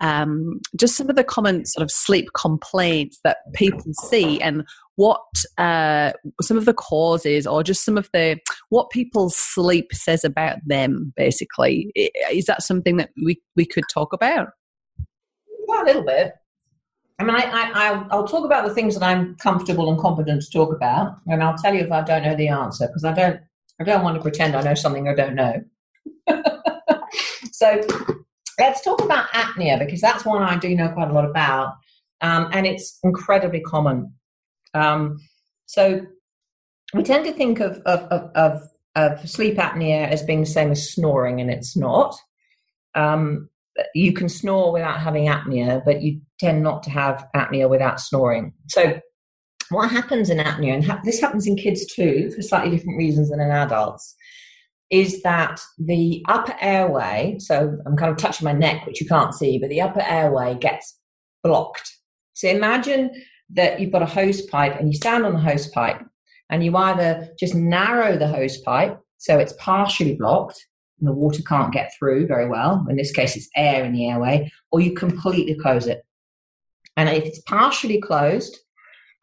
um, just some of the common sort of sleep complaints that people see and what uh, some of the causes or just some of the what people's sleep says about them basically. Is that something that we, we could talk about? Yeah a little bit. I mean I, I i'll talk about the things that i'm comfortable and competent to talk about and i'll tell you if i don't know the answer because i don't i don't want to pretend i know something i don't know. So let's talk about apnea because that's one i do know quite a lot about um, and it's incredibly common um, so we tend to think of, of, of, of, of sleep apnea as being the same as snoring, and it's not. Um, you can snore without having apnea, but you tend not to have apnea without snoring. So, what happens in apnea, and ha- this happens in kids too, for slightly different reasons than in adults, is that the upper airway, so I'm kind of touching my neck, which you can't see, but the upper airway gets blocked. So imagine that you've got a hose pipe and you stand on the hose pipe and you either just narrow the hose pipe so it's partially blocked and the water can't get through very well. In this case, it's air in the airway, or you completely close it. And if it's partially closed,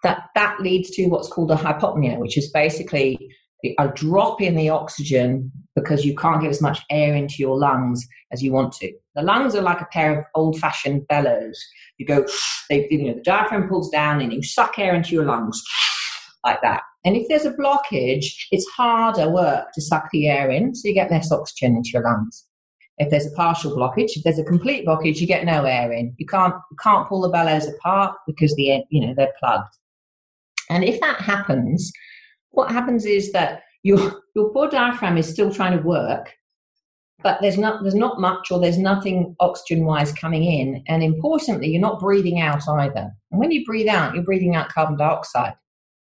that, that leads to what's called a hypopnea, which is basically a drop in the oxygen because you can't get as much air into your lungs as you want to. The lungs are like a pair of old-fashioned bellows. You go, they, you know, the diaphragm pulls down and you suck air into your lungs like that. And if there's a blockage, it's harder work to suck the air in, so you get less oxygen into your lungs. If there's a partial blockage, if there's a complete blockage, you get no air in. You can't you can't pull the bellows apart because the you know they're plugged. And if that happens, what happens is that your your poor diaphragm is still trying to work, but there's not there's not much or there's nothing oxygen wise coming in. And importantly, you're not breathing out either. And when you breathe out, you're breathing out carbon dioxide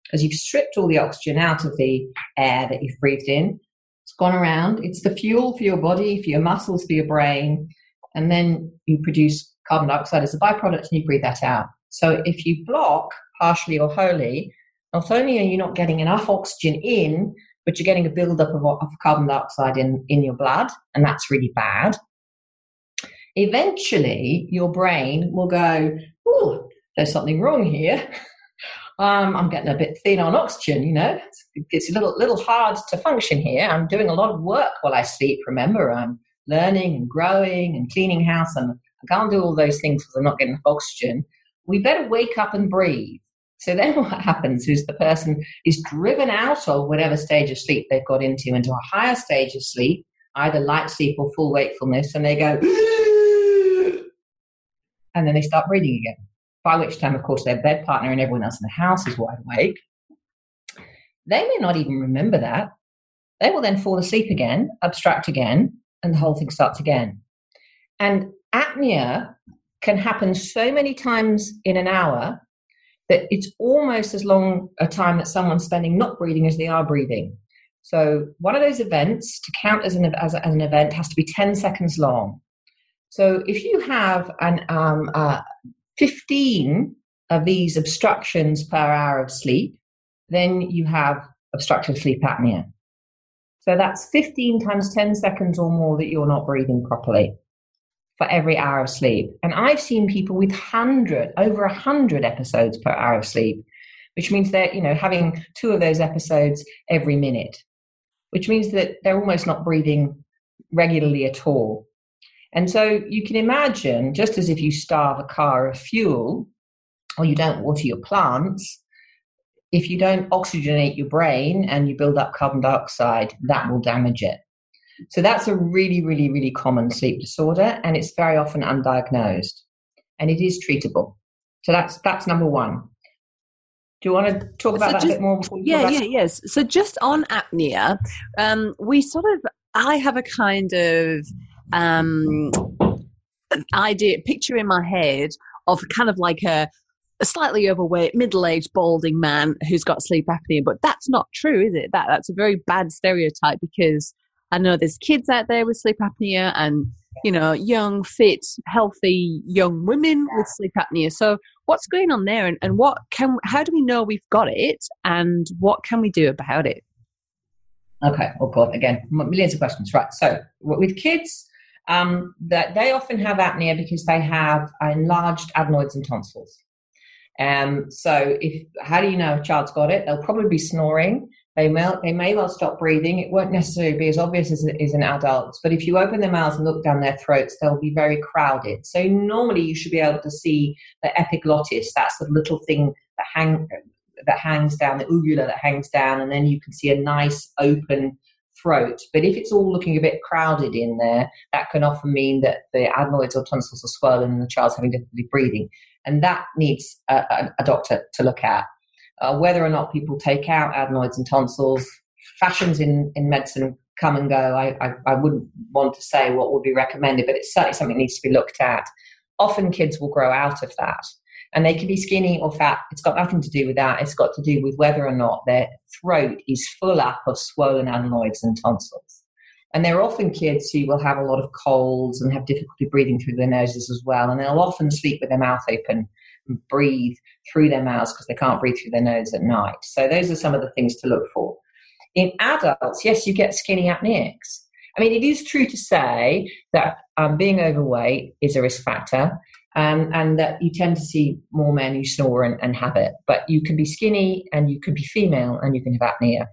because you've stripped all the oxygen out of the air that you've breathed in. It's gone around. It's the fuel for your body, for your muscles, for your brain. And then you produce carbon dioxide as a byproduct and you breathe that out. So if you block partially or wholly, not only are you not getting enough oxygen in, but you're getting a buildup of, of carbon dioxide in, in your blood, and that's really bad. Eventually, your brain will go, oh, there's something wrong here. um, I'm getting a bit thin on oxygen, you know. It's, it's, a little little hard to function here. I'm doing a lot of work while I sleep. Remember, I'm learning and growing and cleaning house, and I can't do all those things because I'm not getting enough oxygen. We better wake up and breathe. So then what happens is the person is driven out of whatever stage of sleep they've got into into a higher stage of sleep, either light sleep or full wakefulness, and they go, and then they start breathing again by which time, of course, their bed partner and everyone else in the house is wide awake. They may not even remember that. They will then fall asleep again, abstract again, and the whole thing starts again. And apnea can happen so many times in an hour that it's almost as long a time that someone's spending not breathing as they are breathing. So one of those events to count as an, as, as an event has to be 10 seconds long. So if you have an, um, uh, 15 of these obstructions per hour of sleep, then you have obstructive sleep apnea. So that's 15 times 10 seconds or more that you're not breathing properly for every hour of sleep. And I've seen people with 100, over 100 episodes per hour of sleep, which means they're, you know, having two of those episodes every minute, which means that they're almost not breathing regularly at all. And so you can imagine, just as if you starve a car of fuel or you don't water your plants, if you don't oxygenate your brain and you build up carbon dioxide, that will damage it. So that's a really, really, really common sleep disorder, and it's very often undiagnosed, and it is treatable. So that's that's number one. Do you want to talk about so that just, a bit more? Yeah, yeah, yes. So just on apnea, um, we sort of, I have a kind of um, idea, picture in my head of kind of like a, a slightly overweight, middle-aged, balding man who's got sleep apnea. But that's not true, is it? That that's a very bad stereotype because I know there's kids out there with sleep apnea and you know young, fit, healthy young women with sleep apnea. So what's going on there, and, and what can how do we know we've got it, and what can we do about it? Okay, oh god, again, millions of questions. Right, so with kids, um, that they often have apnea because they have enlarged adenoids and tonsils. Um, so, if how do you know a child's got it? They'll probably be snoring. They may, they may well stop breathing. It won't necessarily be as obvious as it is in adults, but if you open their mouths and look down their throats, they'll be very crowded. So normally you should be able to see the epiglottis. That's the little thing that hang that hangs down, the uvula that hangs down, and then you can see a nice open throat. But if it's all looking a bit crowded in there, that can often mean that the adenoids or tonsils are swollen and the child's having difficulty breathing. And that needs a, a, a doctor to look at. Uh, whether or not people take out adenoids and tonsils, fashions in, in medicine come and go. I, I, I wouldn't want to say what would be recommended, but it's certainly something that needs to be looked at. Often kids will grow out of that and they can be skinny or fat. It's got nothing to do with that. It's got to do with whether or not their throat is full up of swollen adenoids and tonsils. And they're often kids who will have a lot of colds and have difficulty breathing through their noses as well. And they'll often sleep with their mouth open breathe through their mouths because they can't breathe through their nose at night. So those are some of the things to look for. In adults, yes, you get skinny apneics. I mean, it is true to say that um, being overweight is a risk factor. Um, and that you tend to see more men who snore and, and have it. But you can be skinny and you can be female and you can have apnea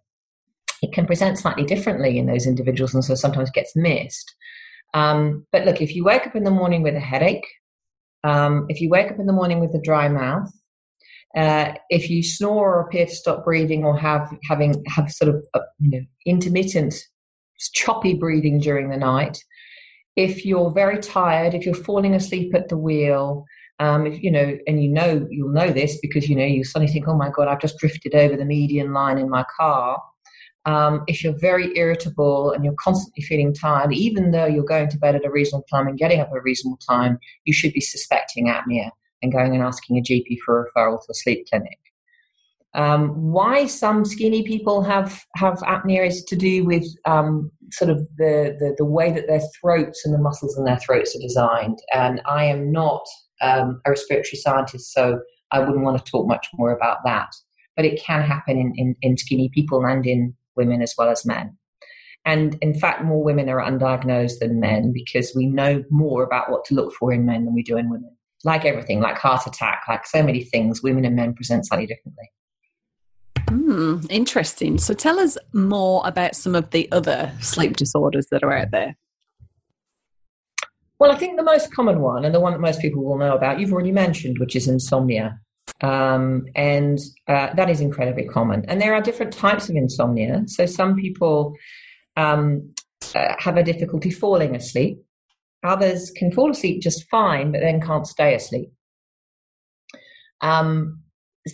it can present slightly differently in those individuals and so sometimes gets missed. Um, but look, if you wake up in the morning with a headache, um, if you wake up in the morning with a dry mouth, uh, if you snore or appear to stop breathing or have having have sort of uh, you know intermittent choppy breathing during the night, if you're very tired, if you're falling asleep at the wheel, um, if you know, and you know you'll know this because you know you suddenly think, oh my god, I've just drifted over the median line in my car. Um, if you're very irritable and you're constantly feeling tired, even though you're going to bed at a reasonable time and getting up at a reasonable time, you should be suspecting apnea and going and asking a GP for a referral to a sleep clinic. Um, why some skinny people have, have apnea is to do with um, sort of the, the, the, way that their throats and the muscles in their throats are designed. And I am not um, a respiratory scientist, so I wouldn't want to talk much more about that. But it can happen in, in, in skinny people and in women as well as men. And in fact, more women are undiagnosed than men because we know more about what to look for in men than we do in women. Like everything, like heart attack, like so many things, women and men present slightly differently. Hmm, interesting. So tell us more about some of the other sleep disorders that are out there. Well, I think the most common one, and the one that most people will know about, you've already mentioned, which is insomnia. Um, and uh, that is incredibly common. And there are different types of insomnia. So some people um, uh, have a difficulty falling asleep. Others can fall asleep just fine, but then can't stay asleep. Um,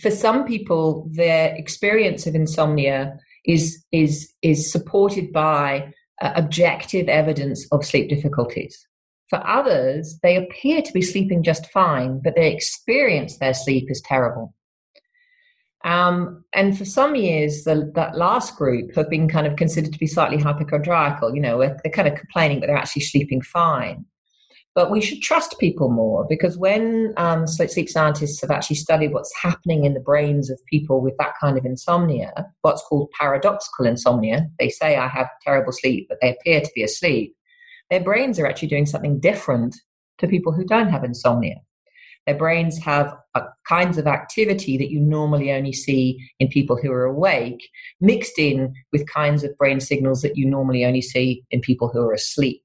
for some people, their experience of insomnia is is is supported by uh, objective evidence of sleep difficulties. For others, they appear to be sleeping just fine, but they experience their sleep as terrible. Um, and for some years, the, that last group have been kind of considered to be slightly hypochondriacal. You know, they're kind of complaining, but they're actually sleeping fine. But we should trust people more because when um, sleep scientists have actually studied what's happening in the brains of people with that kind of insomnia, what's called paradoxical insomnia, they say I have terrible sleep, but they appear to be asleep their brains are actually doing something different to people who don't have insomnia. Their brains have kinds of activity that you normally only see in people who are awake, mixed in with kinds of brain signals that you normally only see in people who are asleep.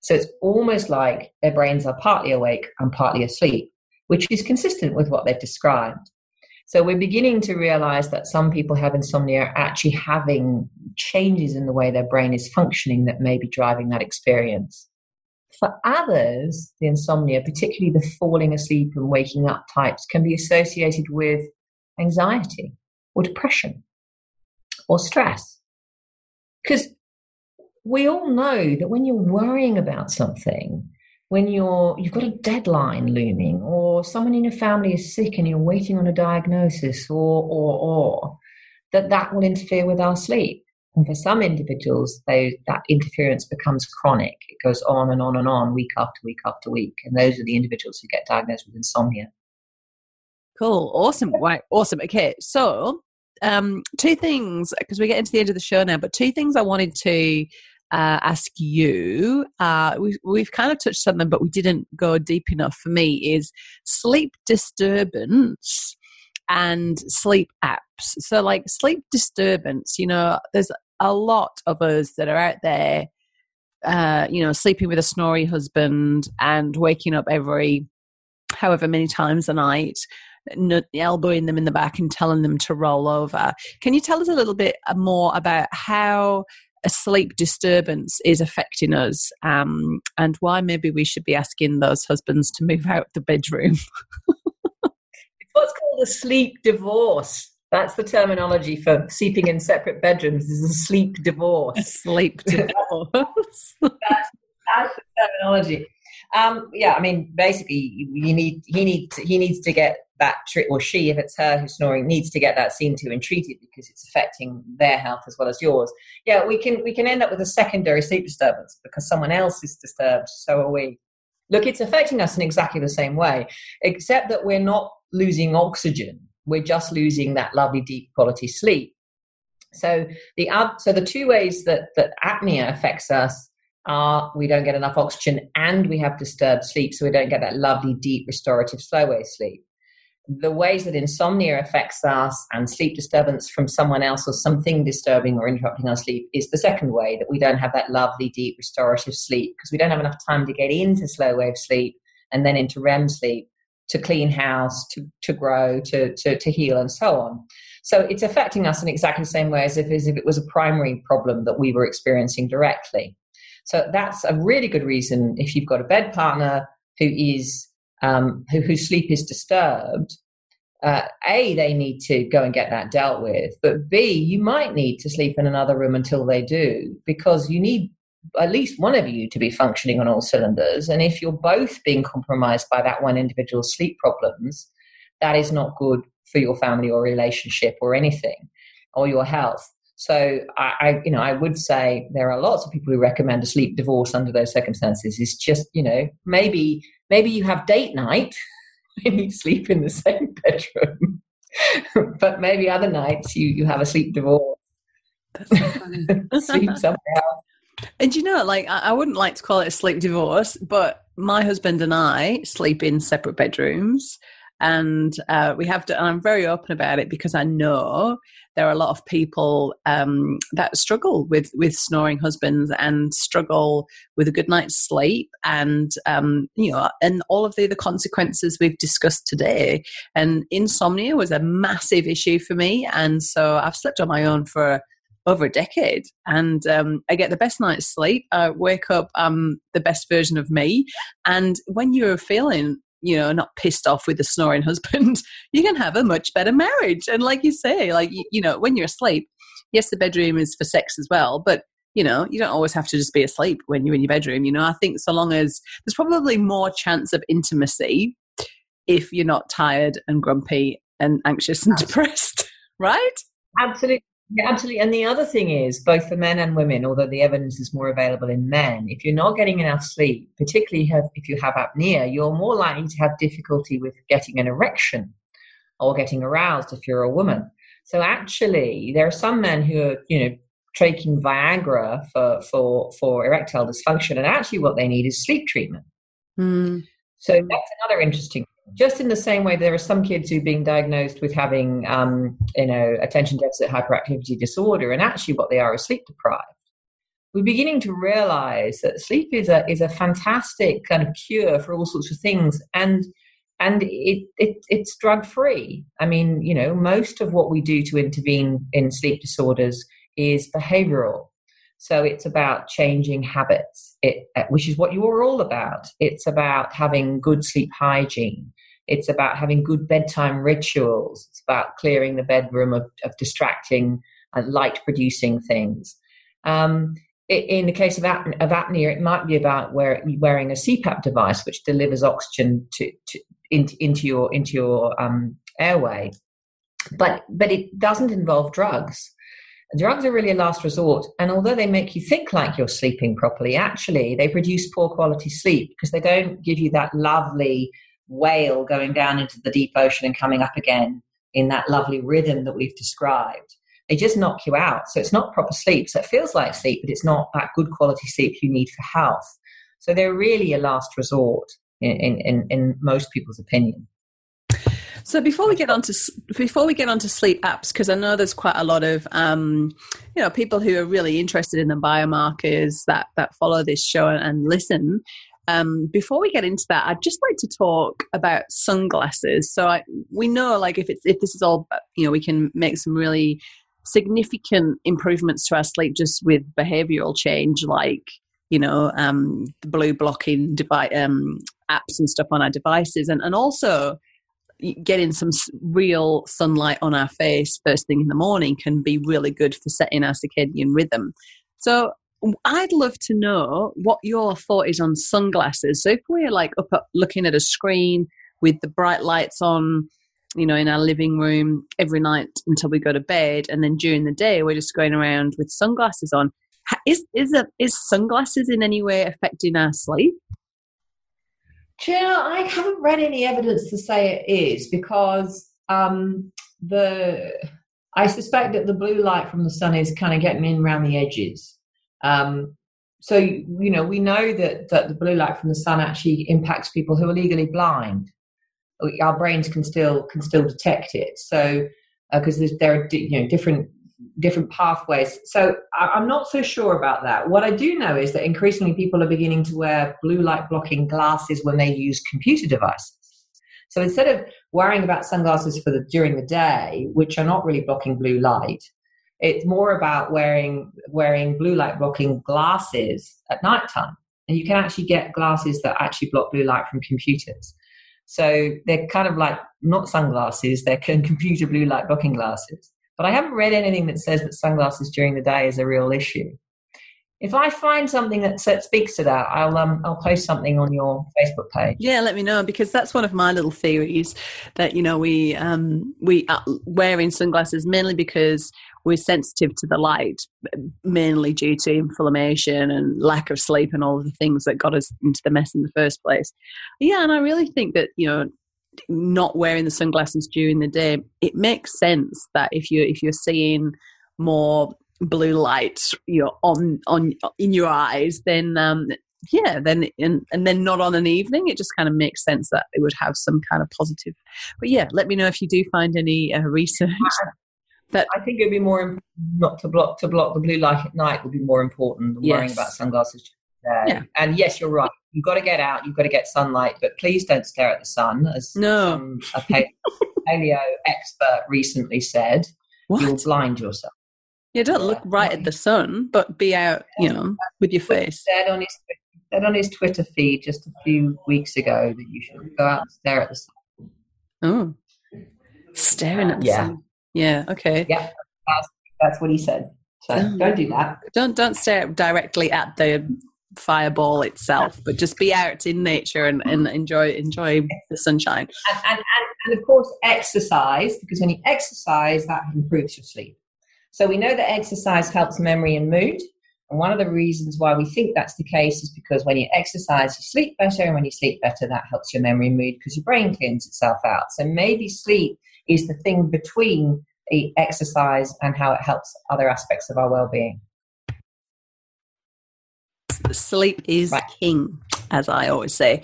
So it's almost like their brains are partly awake and partly asleep, which is consistent with what they've described. So we're beginning to realize that some people have insomnia are actually having changes in the way their brain is functioning that may be driving that experience. For others, the insomnia, particularly the falling asleep and waking up types, can be associated with anxiety or depression or stress. Because we all know that when you're worrying about something, when you're you've got a deadline looming or someone in your family is sick and you're waiting on a diagnosis or or or that that will interfere with our sleep. And for some individuals they, that interference becomes chronic. It goes on and on and on week after week after week. And those are the individuals who get diagnosed with insomnia. Cool. Awesome. Right awesome. Okay. So um, two things because we get into the end of the show now but two things i wanted to uh, ask you. Uh, we, we've kind of touched on them, but we didn't go deep enough for me. Is sleep disturbance and sleep apps. So, like sleep disturbance, you know, there's a lot of us that are out there, uh, you know, sleeping with a snory husband and waking up every however many times a night elbowing them in the back and telling them to roll over. Can you tell us a little bit more about how a sleep disturbance is affecting us um, and why maybe we should be asking those husbands to move out the bedroom. it's what's called a sleep divorce. That's the terminology for sleeping in separate bedrooms is a sleep divorce. A sleep divorce. that's, that's the terminology. Um, yeah, I mean, basically, you need he needs he needs to get that tri- or she, if it's her who's snoring, needs to get that seen to and treated because it's affecting their health as well as yours. Yeah, we can we can end up with a secondary sleep disturbance because someone else is disturbed. So are we. Look, it's affecting us in exactly the same way, except that we're not losing oxygen. We're just losing that lovely deep quality sleep. So the so the two ways that that apnea affects us are we don't get enough oxygen and we have disturbed sleep, so we don't get that lovely deep restorative slow wave sleep. The ways that insomnia affects us and sleep disturbance from someone else or something disturbing or interrupting our sleep is the second way that we don't have that lovely deep restorative sleep because we don't have enough time to get into slow wave sleep and then into REM sleep to clean house, to, to grow, to, to, to heal, and so on. So it's affecting us in exactly the same way as if, as if it was a primary problem that we were experiencing directly. So that's a really good reason if you've got a bed partner who is um, who, whose sleep is disturbed. Uh, a, they need to go and get that dealt with, but B, you might need to sleep in another room until they do because you need at least one of you to be functioning on all cylinders. And if you're both being compromised by that one individual's sleep problems, that is not good for your family or relationship or anything or your health. So I, I, you know, I would say there are lots of people who recommend a sleep divorce under those circumstances. It's just, you know, maybe maybe you have date night and you sleep in the same bedroom, but maybe other nights you you have a sleep divorce. So sleep somewhere else. And you know, like I, I wouldn't like to call it a sleep divorce, but my husband and I sleep in separate bedrooms and uh, we have to and i'm very open about it because i know there are a lot of people um, that struggle with with snoring husbands and struggle with a good night's sleep and um, you know and all of the, the consequences we've discussed today. And insomnia was a massive issue for me and so i've slept on my own for over a decade. And um, i get the best night's sleep. I wake up um, the best version of me. And when you're feeling you know, not pissed off with a snoring husband, you can have a much better marriage. And like you say, like, you, you know, when you're asleep, yes, the bedroom is for sex as well, but you know, you don't always have to just be asleep when you're in your bedroom. You know, I think so long as there's probably more chance of intimacy if you're not tired and grumpy and anxious and depressed, right? Absolutely. Yeah, absolutely. And the other thing is, both for men and women, although the evidence is more available in men, if you're not getting enough sleep, particularly if you have apnea, you're more likely to have difficulty with getting an erection or getting aroused if you're a woman. So actually, there are some men who are, you know, taking Viagra for for for erectile dysfunction, and actually, what they need is sleep treatment. Mm. So that's another interesting just in the same way there are some kids who are being diagnosed with having um, you know attention deficit hyperactivity disorder and actually what they are is sleep deprived we're beginning to realize that sleep is a is a fantastic kind of cure for all sorts of things and and it, it it's drug free i mean you know most of what we do to intervene in sleep disorders is behavioral so it's about changing habits, it, which is what you're all about. It's about having good sleep hygiene. It's about having good bedtime rituals. It's about clearing the bedroom of, of distracting and light producing things. Um, in the case of, apne- of, apnea, it might be about wear, wearing a CPAP device which delivers oxygen to, to into, into, your into your um, airway, but but it doesn't involve drugs. Drugs are really a last resort, and although they make you think like you're sleeping properly, actually they produce poor quality sleep because they don't give you that lovely whale going down into the deep ocean and coming up again in that lovely rhythm that we've described. They just knock you out. So it's not proper sleep. So it feels like sleep, but it's not that good quality sleep you need for health. So they're really a last resort in, in, in most people's opinion. So before we get on to before we get on to sleep apps, because I know there's quite a lot of um, you know people who are really interested in the biomarkers that that follow this show and listen. Um, before we get into that, I'd just like to talk about sunglasses. So I, we know, like, if it's if this is all, you know, we can make some really significant improvements to our sleep just with behavioral change, like you know, um, the blue blocking device um, apps and stuff on our devices, and and also getting some real sunlight on our face first thing in the morning can be really good for setting our circadian rhythm. So I'd love to know what your thought is on sunglasses. So if we're like up looking at a screen with the bright lights on, you know, in our living room every night until we go to bed, and then during the day we're just going around with sunglasses on. Is is a, is sunglasses in any way affecting our sleep? Yeah, I haven't read any evidence to say it is because um, the I suspect that the blue light from the sun is kind of getting in around the edges. Um, so you know we know that that the blue light from the sun actually impacts people who are legally blind our brains can still can still detect it. So because uh, there are you know different different pathways. So I, I'm not so sure about that. What I do know is that increasingly people are beginning to wear blue light blocking glasses when they use computer devices. So instead of worrying about sunglasses for the during the day, which are not really blocking blue light, it's more about wearing wearing blue light blocking glasses at nighttime. And you can actually get glasses that actually block blue light from computers. So they're kind of like not sunglasses, they're computer blue light blocking glasses. But I haven't read anything that says that sunglasses during the day is a real issue. If I find something that, that speaks to that, I'll um, I'll post something on your Facebook page. Yeah, let me know because that's one of my little theories that you know we um, we are wearing sunglasses mainly because we're sensitive to the light, mainly due to inflammation and lack of sleep and all the things that got us into the mess in the first place. Yeah, and I really think that, you know, not wearing the sunglasses during the day, it makes sense that if you if you're seeing more blue light you know on on in your eyes then um yeah then and, and then not on an evening it just kind of makes sense that it would have some kind of positive but yeah let me know if you do find any uh, research that I think it'd be more important not to block to block the blue light at night would be more important than yes. worrying about sunglasses. Yeah. And yes, you're right. You've got to get out. You've got to get sunlight, but please don't stare at the sun, as no. a paleo expert recently said. What? You'll blind yourself. You don't look right at the sun, but be out, you know, with your face. Said on his said on his Twitter feed just a few weeks ago that you should go out and stare at the sun. Oh, staring at the yeah. sun. Yeah. Okay. Yeah. That's, that's what he said. So oh. don't do that. Don't don't stare directly at the fireball itself, but just be out in nature and, and enjoy enjoy the sunshine. And, and, and, and of course, exercise because when you exercise, that improves your sleep. So we know that exercise helps memory and mood. And one of the reasons why we think that's the case is because when you exercise, you sleep better. And when you sleep better, that helps your memory and mood because your brain cleans itself out. So maybe sleep is the thing between the exercise and how it helps other aspects of our well-being sleep is right. king as i always say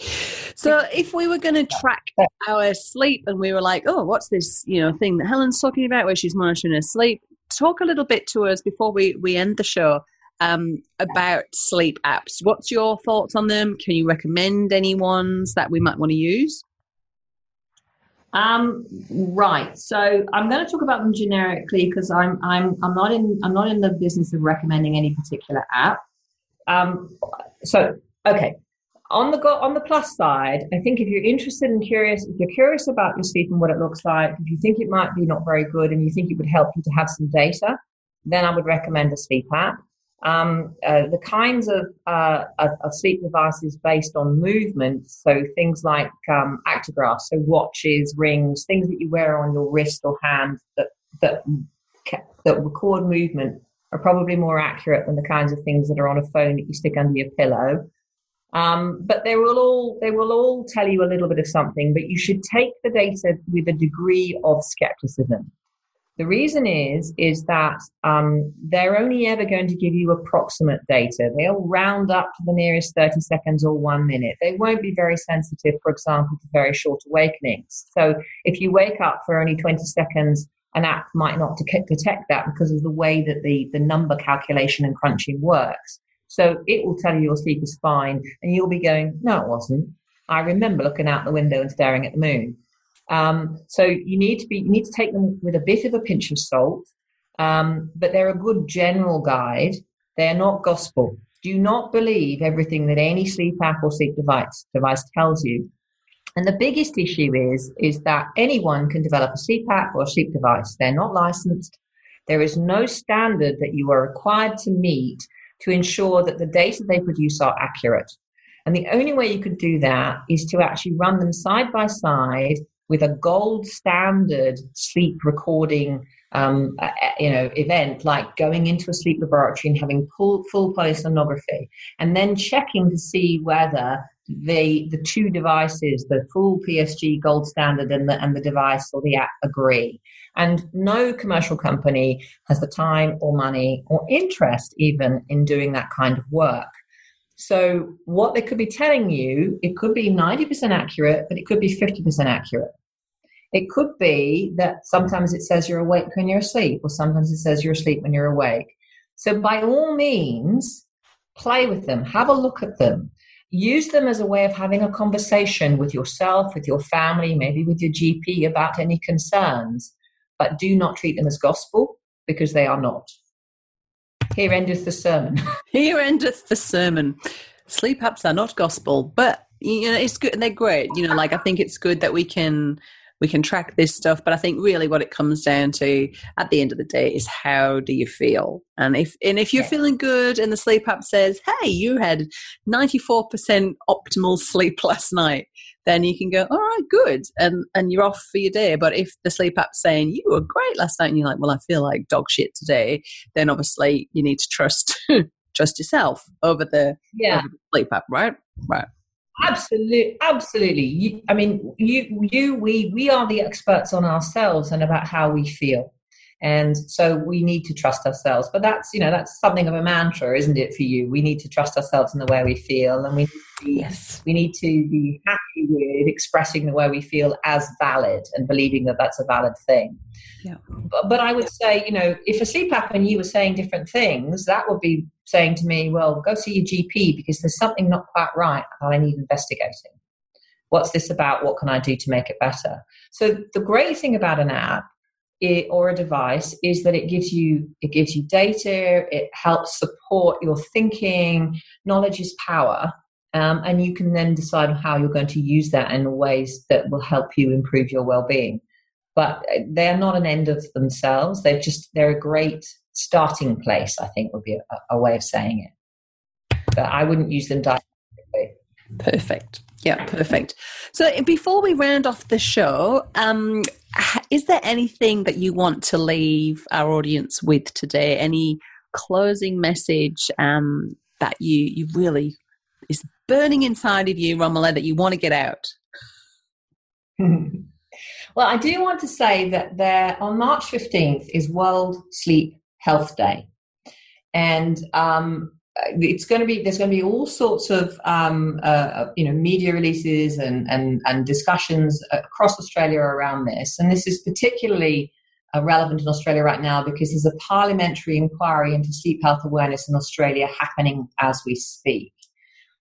so if we were going to track our sleep and we were like oh what's this you know thing that helen's talking about where she's monitoring her sleep talk a little bit to us before we we end the show um, about sleep apps what's your thoughts on them can you recommend any ones that we might want to use um, right. So I'm going to talk about them generically because I'm I'm I'm not in I'm not in the business of recommending any particular app. Um, so okay. On the go- on the plus side, I think if you're interested and curious, if you're curious about your sleep and what it looks like, if you think it might be not very good and you think it would help you to have some data, then I would recommend a sleep app um, uh, the kinds of, uh, of, of, sleep devices based on movement, so things like um, actigraphs, so watches, rings, things that you wear on your wrist or hand that, that, that record movement are probably more accurate than the kinds of things that are on a phone that you stick under your pillow. Um, but they will all they will all tell you a little bit of something, but you should take the data with a degree of skepticism. The reason is is that um, they're only ever going to give you approximate data. They'll round up to the nearest 30 seconds or one minute. They won't be very sensitive, for example, to very short awakenings. So if you wake up for only 20 seconds, an app might not detect that because of the way that the, the number calculation and crunching works. So it will tell you your sleep is fine, and you'll be going, no, it wasn't. I remember looking out the window and staring at the moon. Um, so you need to be you need to take them with a bit of a pinch of salt, um, but they're a good general guide. They're not gospel. Do not believe everything that any sleep app or sleep device device tells you. And the biggest issue is is that anyone can develop a sleep app or a sleep device. They're not licensed. There is no standard that you are required to meet to ensure that the data they produce are accurate. And the only way you could do that is to actually run them side by side with a gold standard sleep recording um, uh, you know, event like going into a sleep laboratory and having full, full polysomnography, and then checking to see whether the the two devices, the full PSG gold standard and the and the device or the app agree. And no commercial company has the time or money or interest even in doing that kind of work. So what they could be telling you, it could be 90% accurate, but it could be 50% accurate. It could be that sometimes it says you're awake when you're asleep, or sometimes it says you're asleep when you're awake. So, by all means, play with them, have a look at them, use them as a way of having a conversation with yourself, with your family, maybe with your GP about any concerns, but do not treat them as gospel because they are not. Here endeth the sermon. Here endeth the sermon. Sleep apps are not gospel, but you know it's good. And they're great. You know, like I think it's good that we can we can track this stuff but i think really what it comes down to at the end of the day is how do you feel and if and if you're yeah. feeling good and the sleep app says hey you had 94% optimal sleep last night then you can go all right good and and you're off for your day but if the sleep app's saying you were great last night and you're like well i feel like dog shit today then obviously you need to trust trust yourself over the, yeah. over the sleep app right right Absolutely, absolutely. You, I mean, you, you, we, we are the experts on ourselves and about how we feel, and so we need to trust ourselves. But that's, you know, that's something of a mantra, isn't it, for you? We need to trust ourselves in the way we feel, and we, be, yes, we need to be happy with expressing the way we feel as valid and believing that that's a valid thing. Yeah. But, but I would say, you know, if a sleep app and you were saying different things, that would be saying to me, well, go see your GP because there's something not quite right and I need investigating. What's this about? What can I do to make it better? So the great thing about an app it, or a device is that it gives you it gives you data it helps support your thinking knowledge is power um, and you can then decide how you're going to use that in ways that will help you improve your well-being but they're not an end of themselves they're just they're a great starting place, I think would be a, a way of saying it. But I wouldn't use them directly. Perfect. Yeah, perfect. So before we round off the show, um, is there anything that you want to leave our audience with today? Any closing message um, that you, you really is burning inside of you, Romola, that you want to get out? well, I do want to say that there on March 15th is World Sleep Health Day. And um, it's going to be there's going to be all sorts of um, uh, you know media releases and, and and discussions across Australia around this, and this is particularly uh, relevant in Australia right now because there's a parliamentary inquiry into sleep health awareness in Australia happening as we speak.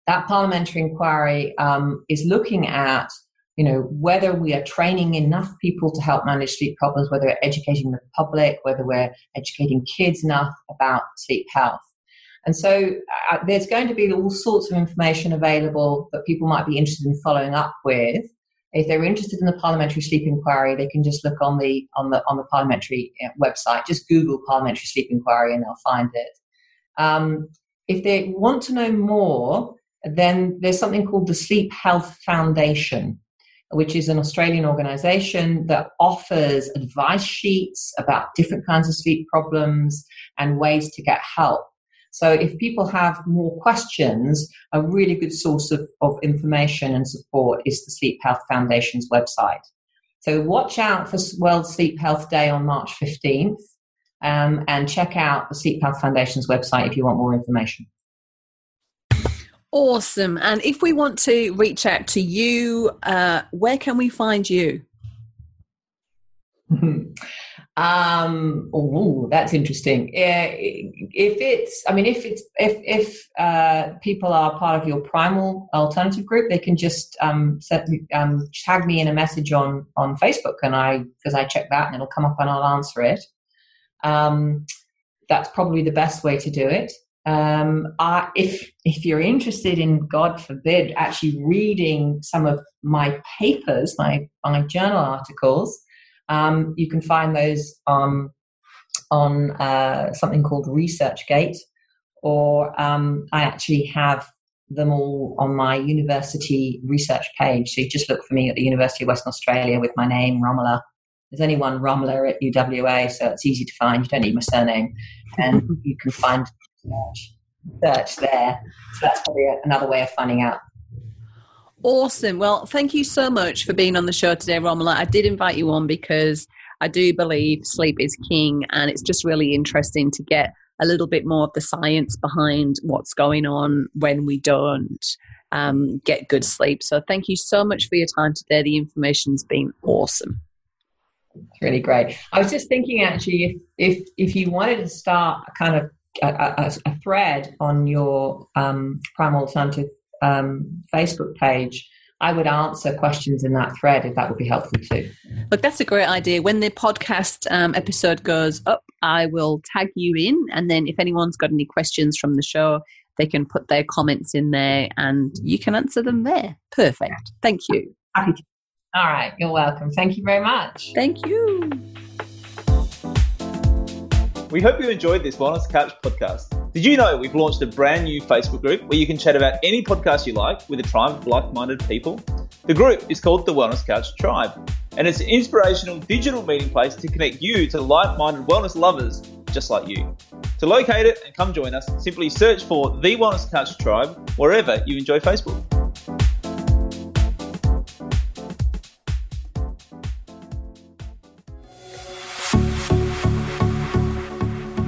That parliamentary inquiry um, is looking at you know, whether we are training enough people to help manage sleep problems, whether we're educating the public, whether we're educating kids enough about sleep health. And so uh, there's going to be all sorts of information available that people might be interested in following up with. If they're interested in the parliamentary sleep inquiry, they can just look on the on the on the parliamentary uh, website. Just Google parliamentary sleep inquiry, and they'll find it. Um, if they want to know more, then there's something called the Sleep Health Foundation, which is an Australian organization that offers advice sheets about different kinds of sleep problems and ways to get help. So, if people have more questions, a really good source of, of information and support is the Sleep Health Foundation's website. So, watch out for World Sleep Health Day on March 15th um, and check out the Sleep Health Foundation's website if you want more information. Awesome. And if we want to reach out to you, uh, where can we find you? um, that's interesting. Uh, if it's, I mean, if it's, if if uh, people are part of your primal alternative group, they can just um, set, um, tag me in a message on on Facebook, and I because I check that and it'll come up and I'll answer it. Um, that's probably the best way to do it um, if if you're interested in, God forbid, actually reading some of my papers, my my journal articles, um, you can find those on on uh, something called ResearchGate, or um, I actually have them all on my university research page. So you just look for me at the University of Western Australia with my name, Romola. There's only one Romola at UWA, so it's easy to find. You don't need my surname. And you can find search, search there. So that's probably another way of finding out Awesome. Well, thank you so much for being on the show today, Romola. I did invite you on because I do believe sleep is king, and it's just really interesting to get a little bit more of the science behind what's going on when we don't um, get good sleep. So, thank you so much for your time today. The information's been awesome. It's really great. I was just thinking, actually, if if if you wanted to start a kind of a, a, a thread on your um, Primal Alternative um, Facebook page, I would answer questions in that thread if that would be helpful too. Look, that's a great idea. When the podcast um, episode goes up, I will tag you in, and then if anyone's got any questions from the show, they can put their comments in there, and you can answer them there. Perfect. Thank you. Happy. All right, you're welcome. Thank you very much. Thank you. We hope you enjoyed this Wellness Couch podcast. Did you know we've launched a brand new Facebook group where you can chat about any podcast you like with a tribe of like minded people? The group is called the Wellness Couch Tribe, and it's an inspirational digital meeting place to connect you to like minded wellness lovers just like you. To locate it and come join us, simply search for the Wellness Couch Tribe wherever you enjoy Facebook.